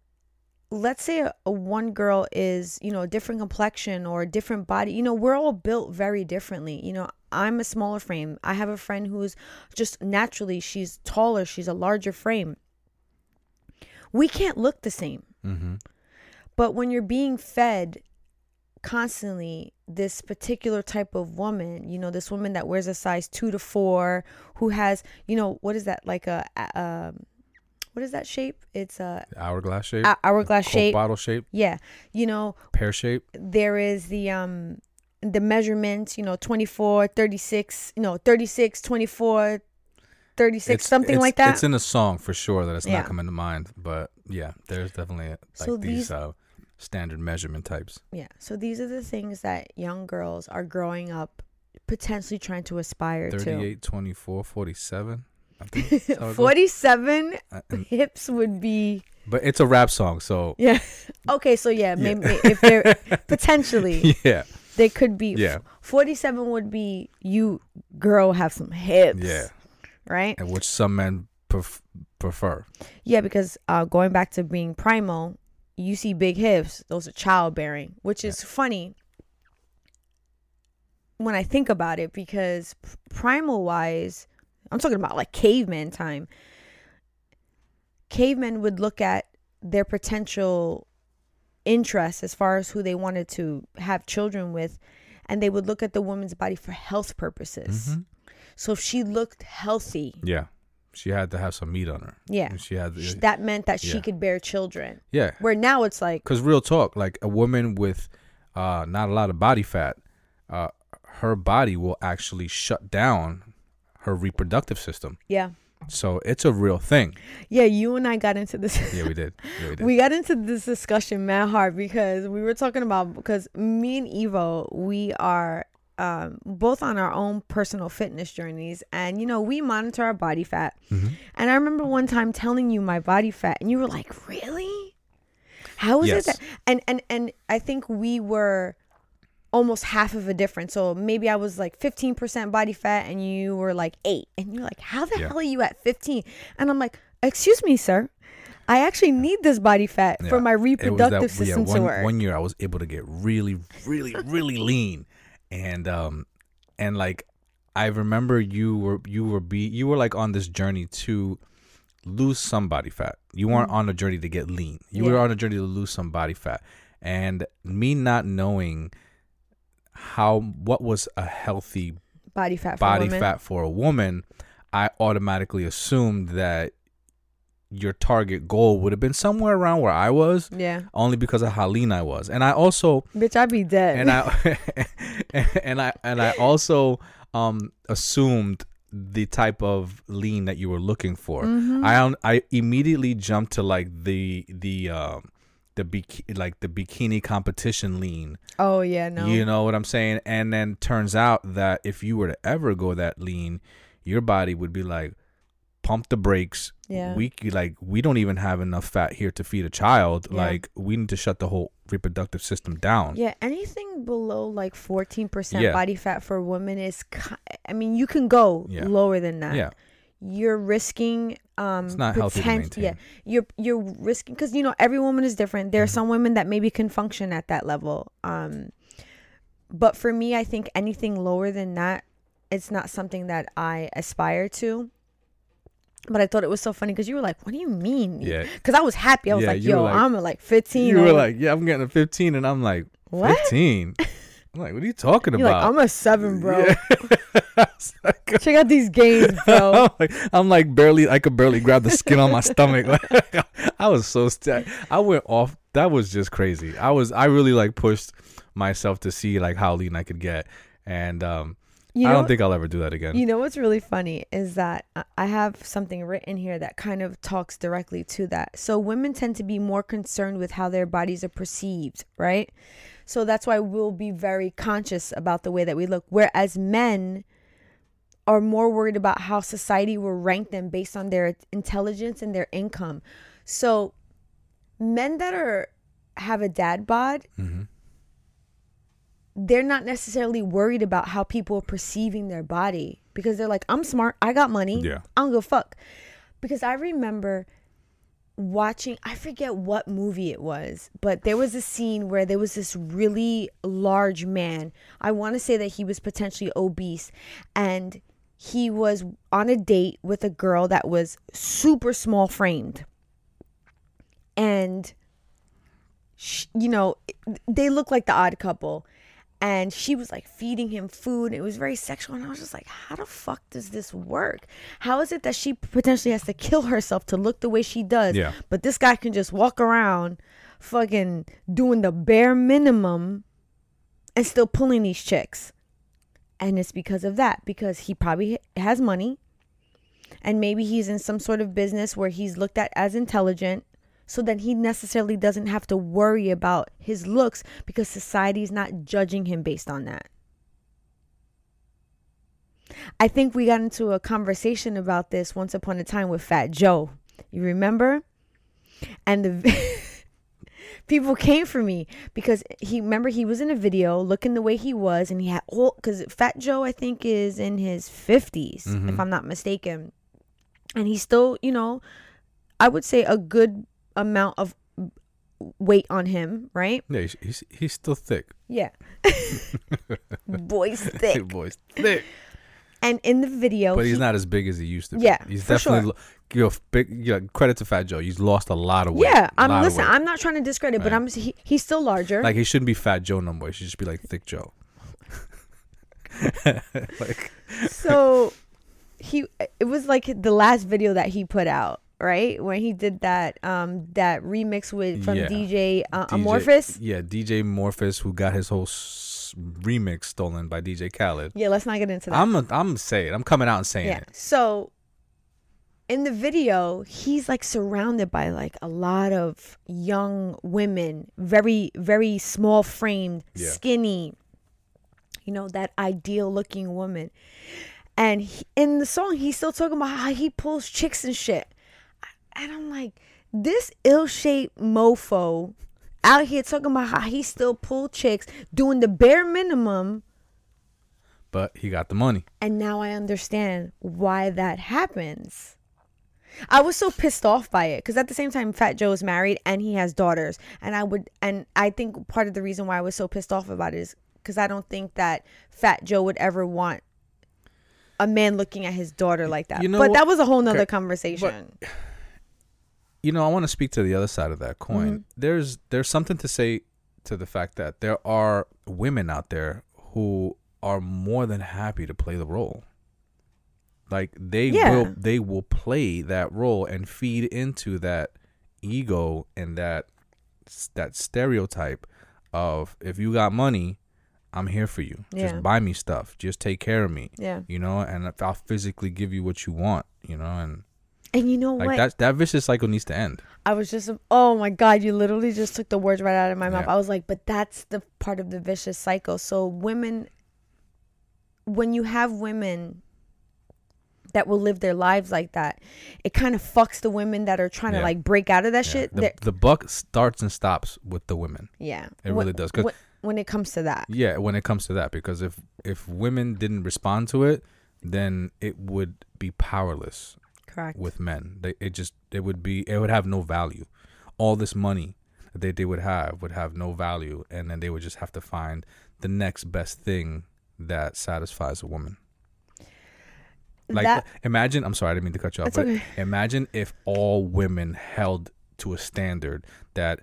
Let's say a, a one girl is, you know, a different complexion or a different body. You know, we're all built very differently. You know, I'm a smaller frame. I have a friend who's just naturally she's taller, she's a larger frame. We can't look the same. Mm-hmm. But when you're being fed constantly this particular type of woman, you know, this woman that wears a size two to four, who has, you know, what is that like a, a um, what is that shape? It's a, Hourglass shape. a hourglass shape. Bottle shape. Yeah, you know, Pear shape. there is the um the measurements, you know, 24, 36, you know, 36, 24, 36, It's- something it's- like that. It's in a song for sure that it's Yeah. not coming to mind, but yeah, there's definitely like So these, these- uh, standard measurement types. Yeah. So these are the things that young girls are growing up potentially trying to aspire 38, 24, 47. I think that's how to. it goes. 47 Uh, and- hips would be but it's a rap song, so yeah. Okay, so yeah, Yeah. maybe if they're potentially yeah, they could be yeah, 47 would be you girl have some hips. yeah, Right? and which some men pref- prefer. Yeah, because uh going back to being primal, you see big hips, those are childbearing, which is funny when I think about it because primal wise, I'm talking about like caveman time. Cavemen would look at their potential interests as far as who they wanted to have children with, and they would look at the woman's body for health purposes. Mhm. So if she looked healthy, Yeah, she had to have some meat on her. yeah, she had. sh- that meant that she could bear children. yeah, Where now it's like, Because real talk, like a woman with uh, not a lot of body fat, uh, her body will actually shut down her reproductive system. yeah, So it's a real thing. yeah. You and I got into this. Yeah, we did. Yeah, we did. we got into this discussion mad hard because we were talking about because me and Evo, we are um, both on our own personal fitness journeys, and you know we monitor our body fat. Mhm. And I remember one time telling you my body fat, and you were like, "Really? How is Yes. it?" That? And and and I think we were almost half of a difference. So maybe I was like 15% body fat and you were like 8. And you're like, "How the Yeah. hell are you at 15?" And I'm like, "Excuse me, sir. I actually need this body fat for my reproductive that- system one, to work." One year I was able to get really, really, really lean, and um, and like I remember you were you were be you were like on this journey to lose some body fat. You weren't on a journey to get lean. You were Mm. On a journey to lose some body fat, and me not knowing how what was a healthy body fat for body fat for a woman, I automatically assumed that your target goal would have been somewhere around where I was, Yeah. only because of how lean I was. And I also Bitch, I'd be dead. and I and I and I also um assumed the type of lean that you were looking for. Mm-hmm. I I immediately jumped to like the the um the biki- like the bikini competition lean. oh yeah, no. You know what I'm saying? And then turns out that if you were to ever go that lean, your body would be like pump the brakes. Yeah. We like we don't even have enough fat here to feed a child. Yeah. Like we need to shut the whole reproductive system down. Yeah, anything below like 14% Yeah. body fat for women is I mean, you can go Yeah. lower than that. Yeah. You're risking um It's not healthy potent- Yeah. You're you're risking cuz you know every woman is different. There are Mm-hmm. some women that maybe can function at that level. Um but for me, I think anything lower than that it's not something that I aspire to. But I thought it was so funny because you were like, "What do you mean?" Yeah. Because I was happy. I was Yeah, like, "Yo, like- I'm like 15." You were like, yeah, I'm getting a 15, and I'm like, 15. I'm like, what are you talking You're like, about? "I'm a seven, bro." Yeah. Like, Check out these gains, bro. I'm like, I'm like barely, I could barely grab the skin on my stomach. Like, I was so st- I went off. That was just crazy. I was, I really like pushed myself to see like how lean I could get, and um, You know, I don't think I'll ever do that again. you know what's really funny is that I have something written here that kind of talks directly to that. So women tend to be more concerned with how their bodies are perceived, right? So that's why we'll be very conscious about the way that we look, whereas men are more worried about how society will rank them based on their intelligence and their income. So men that are have a dad bod Mhm. they're not necessarily worried about how people are perceiving their body because they're like, I'm smart, I got money, Yeah. I don't give a fuck. Because I remember watching, I forget what movie it was, but there was a scene where there was this really large man. I want to say that he was potentially obese, and he was on a date with a girl that was super small framed. And sh- you know, they look like the odd couple. And she was like feeding him food. It was very sexual. And I was just like, how the fuck does this work? How is it that she potentially has to kill herself to look the way she does? Yeah. But this guy can just walk around fucking doing the bare minimum and still pulling these chicks. And it's because of that, because he probably has money and maybe he's in some sort of business where he's looked at as intelligent so then he necessarily doesn't have to worry about his looks because society's not judging him based on that. I think we got into a conversation about this once upon a time with Fat Joe. You remember? And the people came for me because he remember he was in a video looking the way he was and he had all because Fat Joe I think is in his 50s if mm-hmm. I'm not mistaken and he's still you know I would say a good amount of weight on him right Yeah, he's, he's he's still thick. yeah boy's thick Boy's thick, and in the video but he's he- not as big as he used to. be. Yeah, he's definitely. sure. You know, big. You know, credit to Fat Joe. He's lost a lot of weight. yeah I'm listen. I'm not trying to discredit but I'm he, he's still larger Like he shouldn't be Fat Joe no more. He should just be like Thick Joe. like so he it was like the last video that he put out right when he did that um that remix with from Yeah. dj, uh, DJ amorphous Yeah, DJ Morphous, who got his whole s- remix stolen by DJ Khaled. yeah let's not get into that I'm a, I'm saying I'm coming out and saying yeah it. so in the video he's like surrounded by like a lot of young women very very small framed Yeah. skinny you know that ideal looking woman and he, in the song he's still talking about how he pulls chicks and shit and i'm like this ill-shaped mofo out here talking about how he still pull chicks doing the bare minimum But he got the money. and now I understand why that happens. I was so pissed off by it because at the same time, Fat Joe is married and he has daughters, and I would, and I think part of the reason why I was so pissed off about it is because I don't think that Fat Joe would ever want a man looking at his daughter like that. You know but what? that was a whole nother Okay, conversation. You know, I want to speak to the other side of that coin. Mm-hmm. There's there's something to say to the fact that there are women out there who are more than happy to play the role. Like they Yeah. will they will play that role and feed into that ego and that that stereotype of if you got money, I'm here for you. Yeah. Just buy me stuff. Just take care of me. Yeah. You know, and I'll physically give you what you want, you know, and And you know like what? that that vicious cycle needs to end. I was just, oh my God, you literally just took the words right out of my mouth. Yeah. I was like, but that's the part of the vicious cycle. So, women, when you have women that will live their lives like that, it kind of fucks the women that are trying Yeah. to like break out of that Yeah. shit. The, the buck starts and stops with the women. yeah. It When- really does. 'Cause- when, when it comes to that. Yeah, when it comes to that, because if if women didn't respond to it, then it would be powerless Correct. with men. They, it just it would be it would have no value. All this money that they, they would have would have no value, and then they would just have to find the next best thing that satisfies a woman. Like that, imagine, I'm sorry, I didn't mean to cut you off, but okay. imagine if all women held to a standard that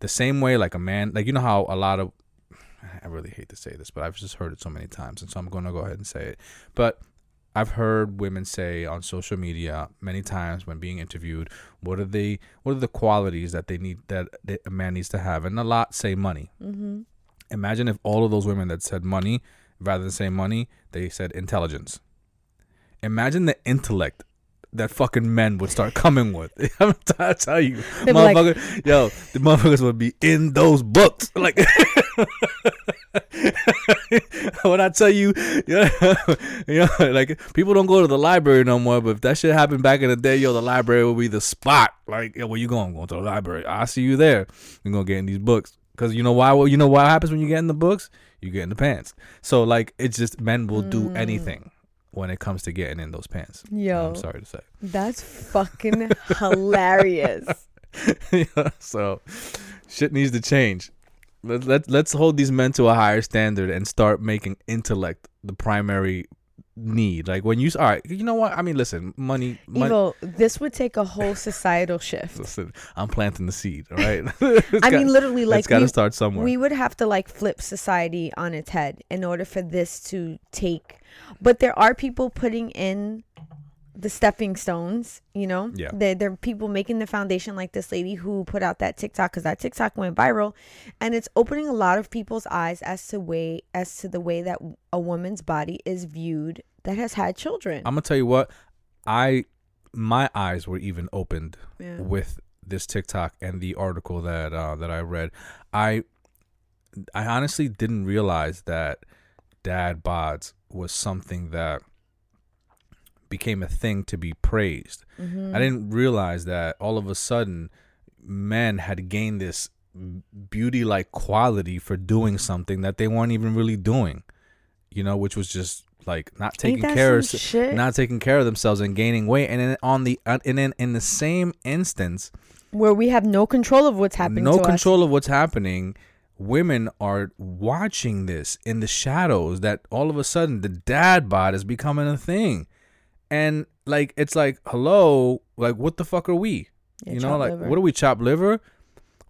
the same way like a man, like you know how a lot of I really hate to say this, but I've just heard it so many times, and so I'm going to go ahead and say it. But I've heard women say on social media many times when being interviewed, what are they, what are the qualities that they need that a man needs to have, and a lot say money. mm-hmm. Imagine if all of those women that said money, rather than say money, they said intelligence. Imagine the intellect that fucking men would start coming with. I'm trying to tell you, They'd be like- motherfucker, yo, the motherfuckers would be in those books. Like, when I tell you, yeah, you know, like people don't go to the library no more. But if that shit happened back in the day, yo, the library would be the spot. Like, yo, where you going? Going to the library? I see you there. You're gonna get in these books. Cause you know why? Well, you know what happens when you get in the books? You get in the pants. So like, it's just men will do Mm. anything when it comes to getting in those pants. Yo, I'm sorry to say. that's fucking hilarious. Yeah, so shit needs to change. Let, let, let's hold these men to a higher standard and start making intellect the primary need. Like when you, all right, you know what? I mean, listen, money, money Evo, this would take a whole societal shift. listen, I'm planting the seed, all right? I mean, literally, it's like got we, to start somewhere. we would have to like flip society on its head in order for this to take. But there are people putting in the stepping stones. You know, Yeah. There are people making the foundation, like this lady who put out that TikTok because that TikTok went viral, and it's opening a lot of people's eyes as to way as to the way that a woman's body is viewed that has had children. I'm gonna tell you what, I my eyes were even opened Yeah. with this TikTok and the article that uh, that I read. I I honestly didn't realize that dad bods was something that became a thing to be praised. Mm-hmm. I didn't realize that all of a sudden men had gained this beauty like quality for doing something that they weren't even really doing. You know, which was just like not taking care of shit? not taking care of themselves and gaining weight and then on the uh, and then in the same instance where we have no control of what's happening. no to us. control of what's happening women are watching this in the shadows that all of a sudden the dad bod is becoming a thing and like it's like hello like what the fuck are we? Yeah, you know like liver. what are we chop liver?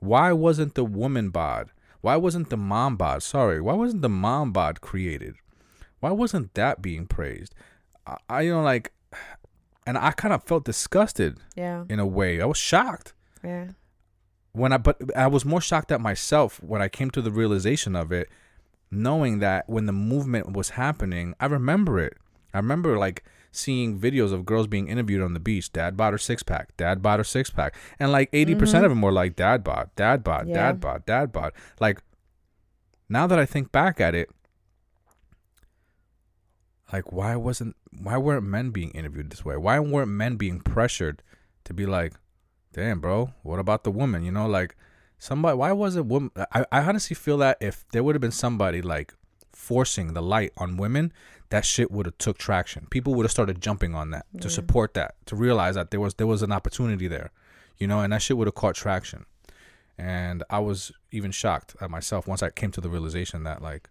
Why wasn't the woman bod? Why wasn't the mom bod? Sorry why wasn't the mom bod created? Why wasn't that being praised? I, I you know like and i kind of felt disgusted Yeah, in a way. I was shocked. Yeah. when I but I was more shocked at myself when I came to the realization of it, knowing that when the movement was happening, I remember it. I remember like seeing videos of girls being interviewed on the beach. Dad bought her six pack. Dad bought her six pack, and like 80 percent mm-hmm. of them were like dad bought, dad bought, Yeah. dad bought, dad bought. Like now that I think back at it, like why wasn't why weren't men being interviewed this way? Why weren't men being pressured to be like, damn, bro, what about the woman? You know, like somebody. Why was it woman? I, I honestly feel that if there would have been somebody like forcing the light on women, that shit would have took traction. People would have started jumping on that to Yeah. support that, to realize that there was there was an opportunity there, you know, and that shit would have caught traction. And I was even shocked at myself once I came to the realization that like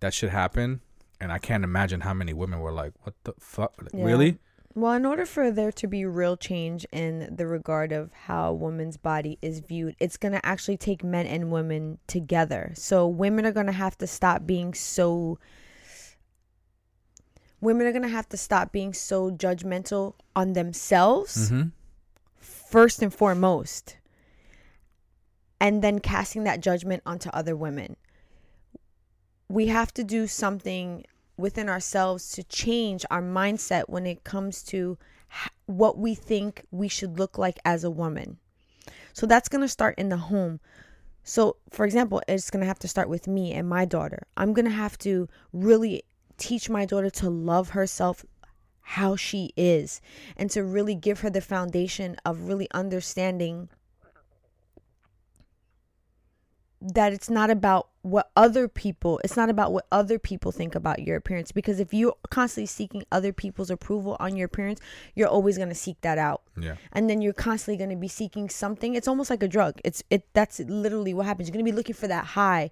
that should happen. And I can't imagine how many women were like, "What the fuck? Like, Yeah. Really?" Well, in order for there to be real change in the regard of how a woman's body is viewed, it's going to actually take men and women together. So women are going to have to stop being so women are going to have to stop being so judgmental on themselves Mm-hmm. first and foremost and then casting that judgment onto other women. We have to do something within ourselves to change our mindset when it comes to what we think we should look like as a woman. So that's going to start in the home. So for example it's going to have to start with me and my daughter. I'm going to have to really teach my daughter to love herself how she is and to really give her the foundation of really understanding that it's not about what other people it's not about what other people think about your appearance. Because if you're constantly seeking other people's approval on your appearance you're always going to seek that out. Yeah. and then you're constantly going to be seeking something. It's almost like a drug. It's it that's literally what happens. You're going to be looking for that high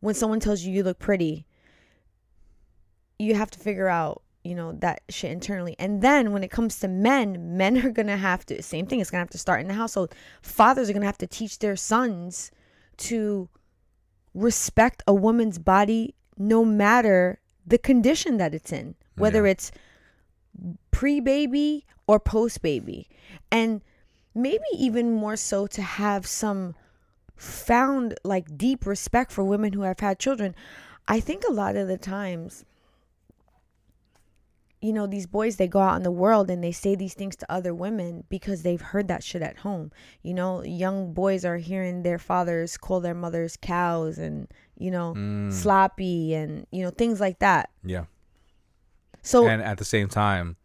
when someone tells you you look pretty you have to figure out you know that shit internally. And then when it comes to men men are going to have to same thing it's going to have to start in the household. Fathers are going to have to teach their sons to respect a woman's body no matter the condition that it's in whether Yeah. it's pre-baby or post-baby. And maybe even more so to have some found like deep respect for women who have had children. I think a lot of the times you know these boys they go out in the world and they say these things to other women because they've heard that shit at home you know young boys are hearing their fathers call their mothers cows and you know Mm. sloppy and you know things like that Yeah. so and at the same time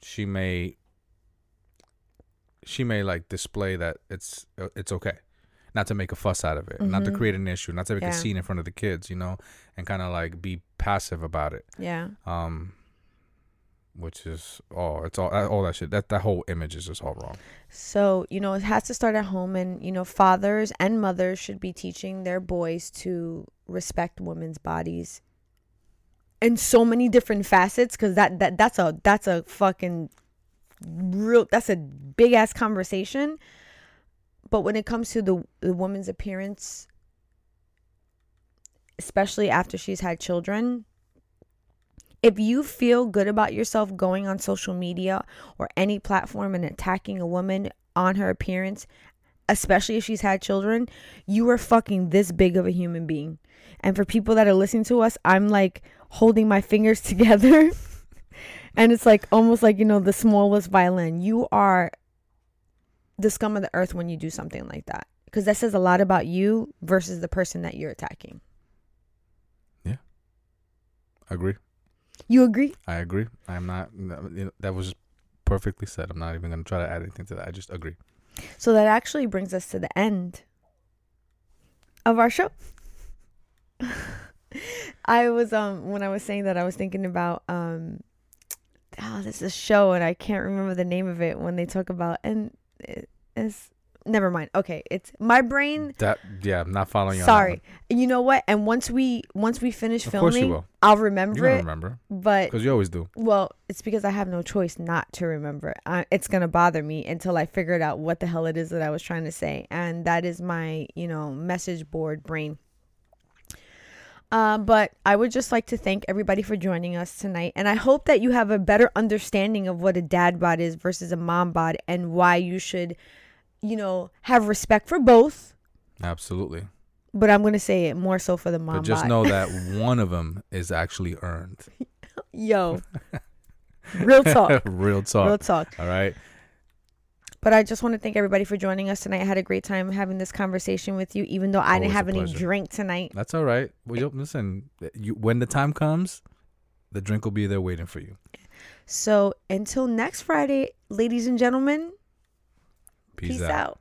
she may she may like display that it's uh, it's okay not to make a fuss out of it not to Mhm. create an issue not to make Yeah. a scene in front of the kids you know and kind of like be passive about it yeah um which is oh it's all all that shit that that whole image is just all wrong. So, you know, it has to start at home, and, you know, fathers and mothers should be teaching their boys to respect women's bodies in so many different facets because that, that that's a that's a fucking real that's a big ass conversation. But when it comes to the the woman's appearance especially after she's had children if you feel good about yourself going on social media or any platform and attacking a woman on her appearance, especially if she's had children, you are fucking this big of a human being. And for people that are listening to us, I'm like holding my fingers together. and it's like almost like, you know, the smallest violin. You are the scum of the earth when you do something like that. Because that says a lot about you versus the person that you're attacking. Yeah. I agree You agree? i agree i'm not that was perfectly said i'm not even gonna try to add anything to that i just agree So that actually brings us to the end of our show. I was um when I was saying that I was thinking about um oh this is a show and I can't remember the name of it when they talk about and it, it's never mind. Okay, it's my brain that yeah i'm not following you sorry. You know what? And once we once we finish Of course you filming, will. I'll remember you it. remember But because you always do well, it's because I have no choice not to remember. it. I, it's gonna bother me until I figured out what the hell it is that I was trying to say, and that is my, you know, message board brain. Uh, but I would just like to thank everybody for joining us tonight, and I hope that you have a better understanding of what a dad bod is versus a mom bod, and why you should, you know, have respect for both. absolutely But I'm gonna say it more so for the mom but just bod. know that one of them is actually earned Yo, real talk, real talk real talk. all right But I just want to thank everybody for joining us tonight. I had a great time having this conversation with you, even though I Always didn't have any drink tonight. That's all right. Well, you, listen, eh, you, when the time comes, the drink will be there waiting for you. So until next Friday, ladies and gentlemen, Peace, peace, out.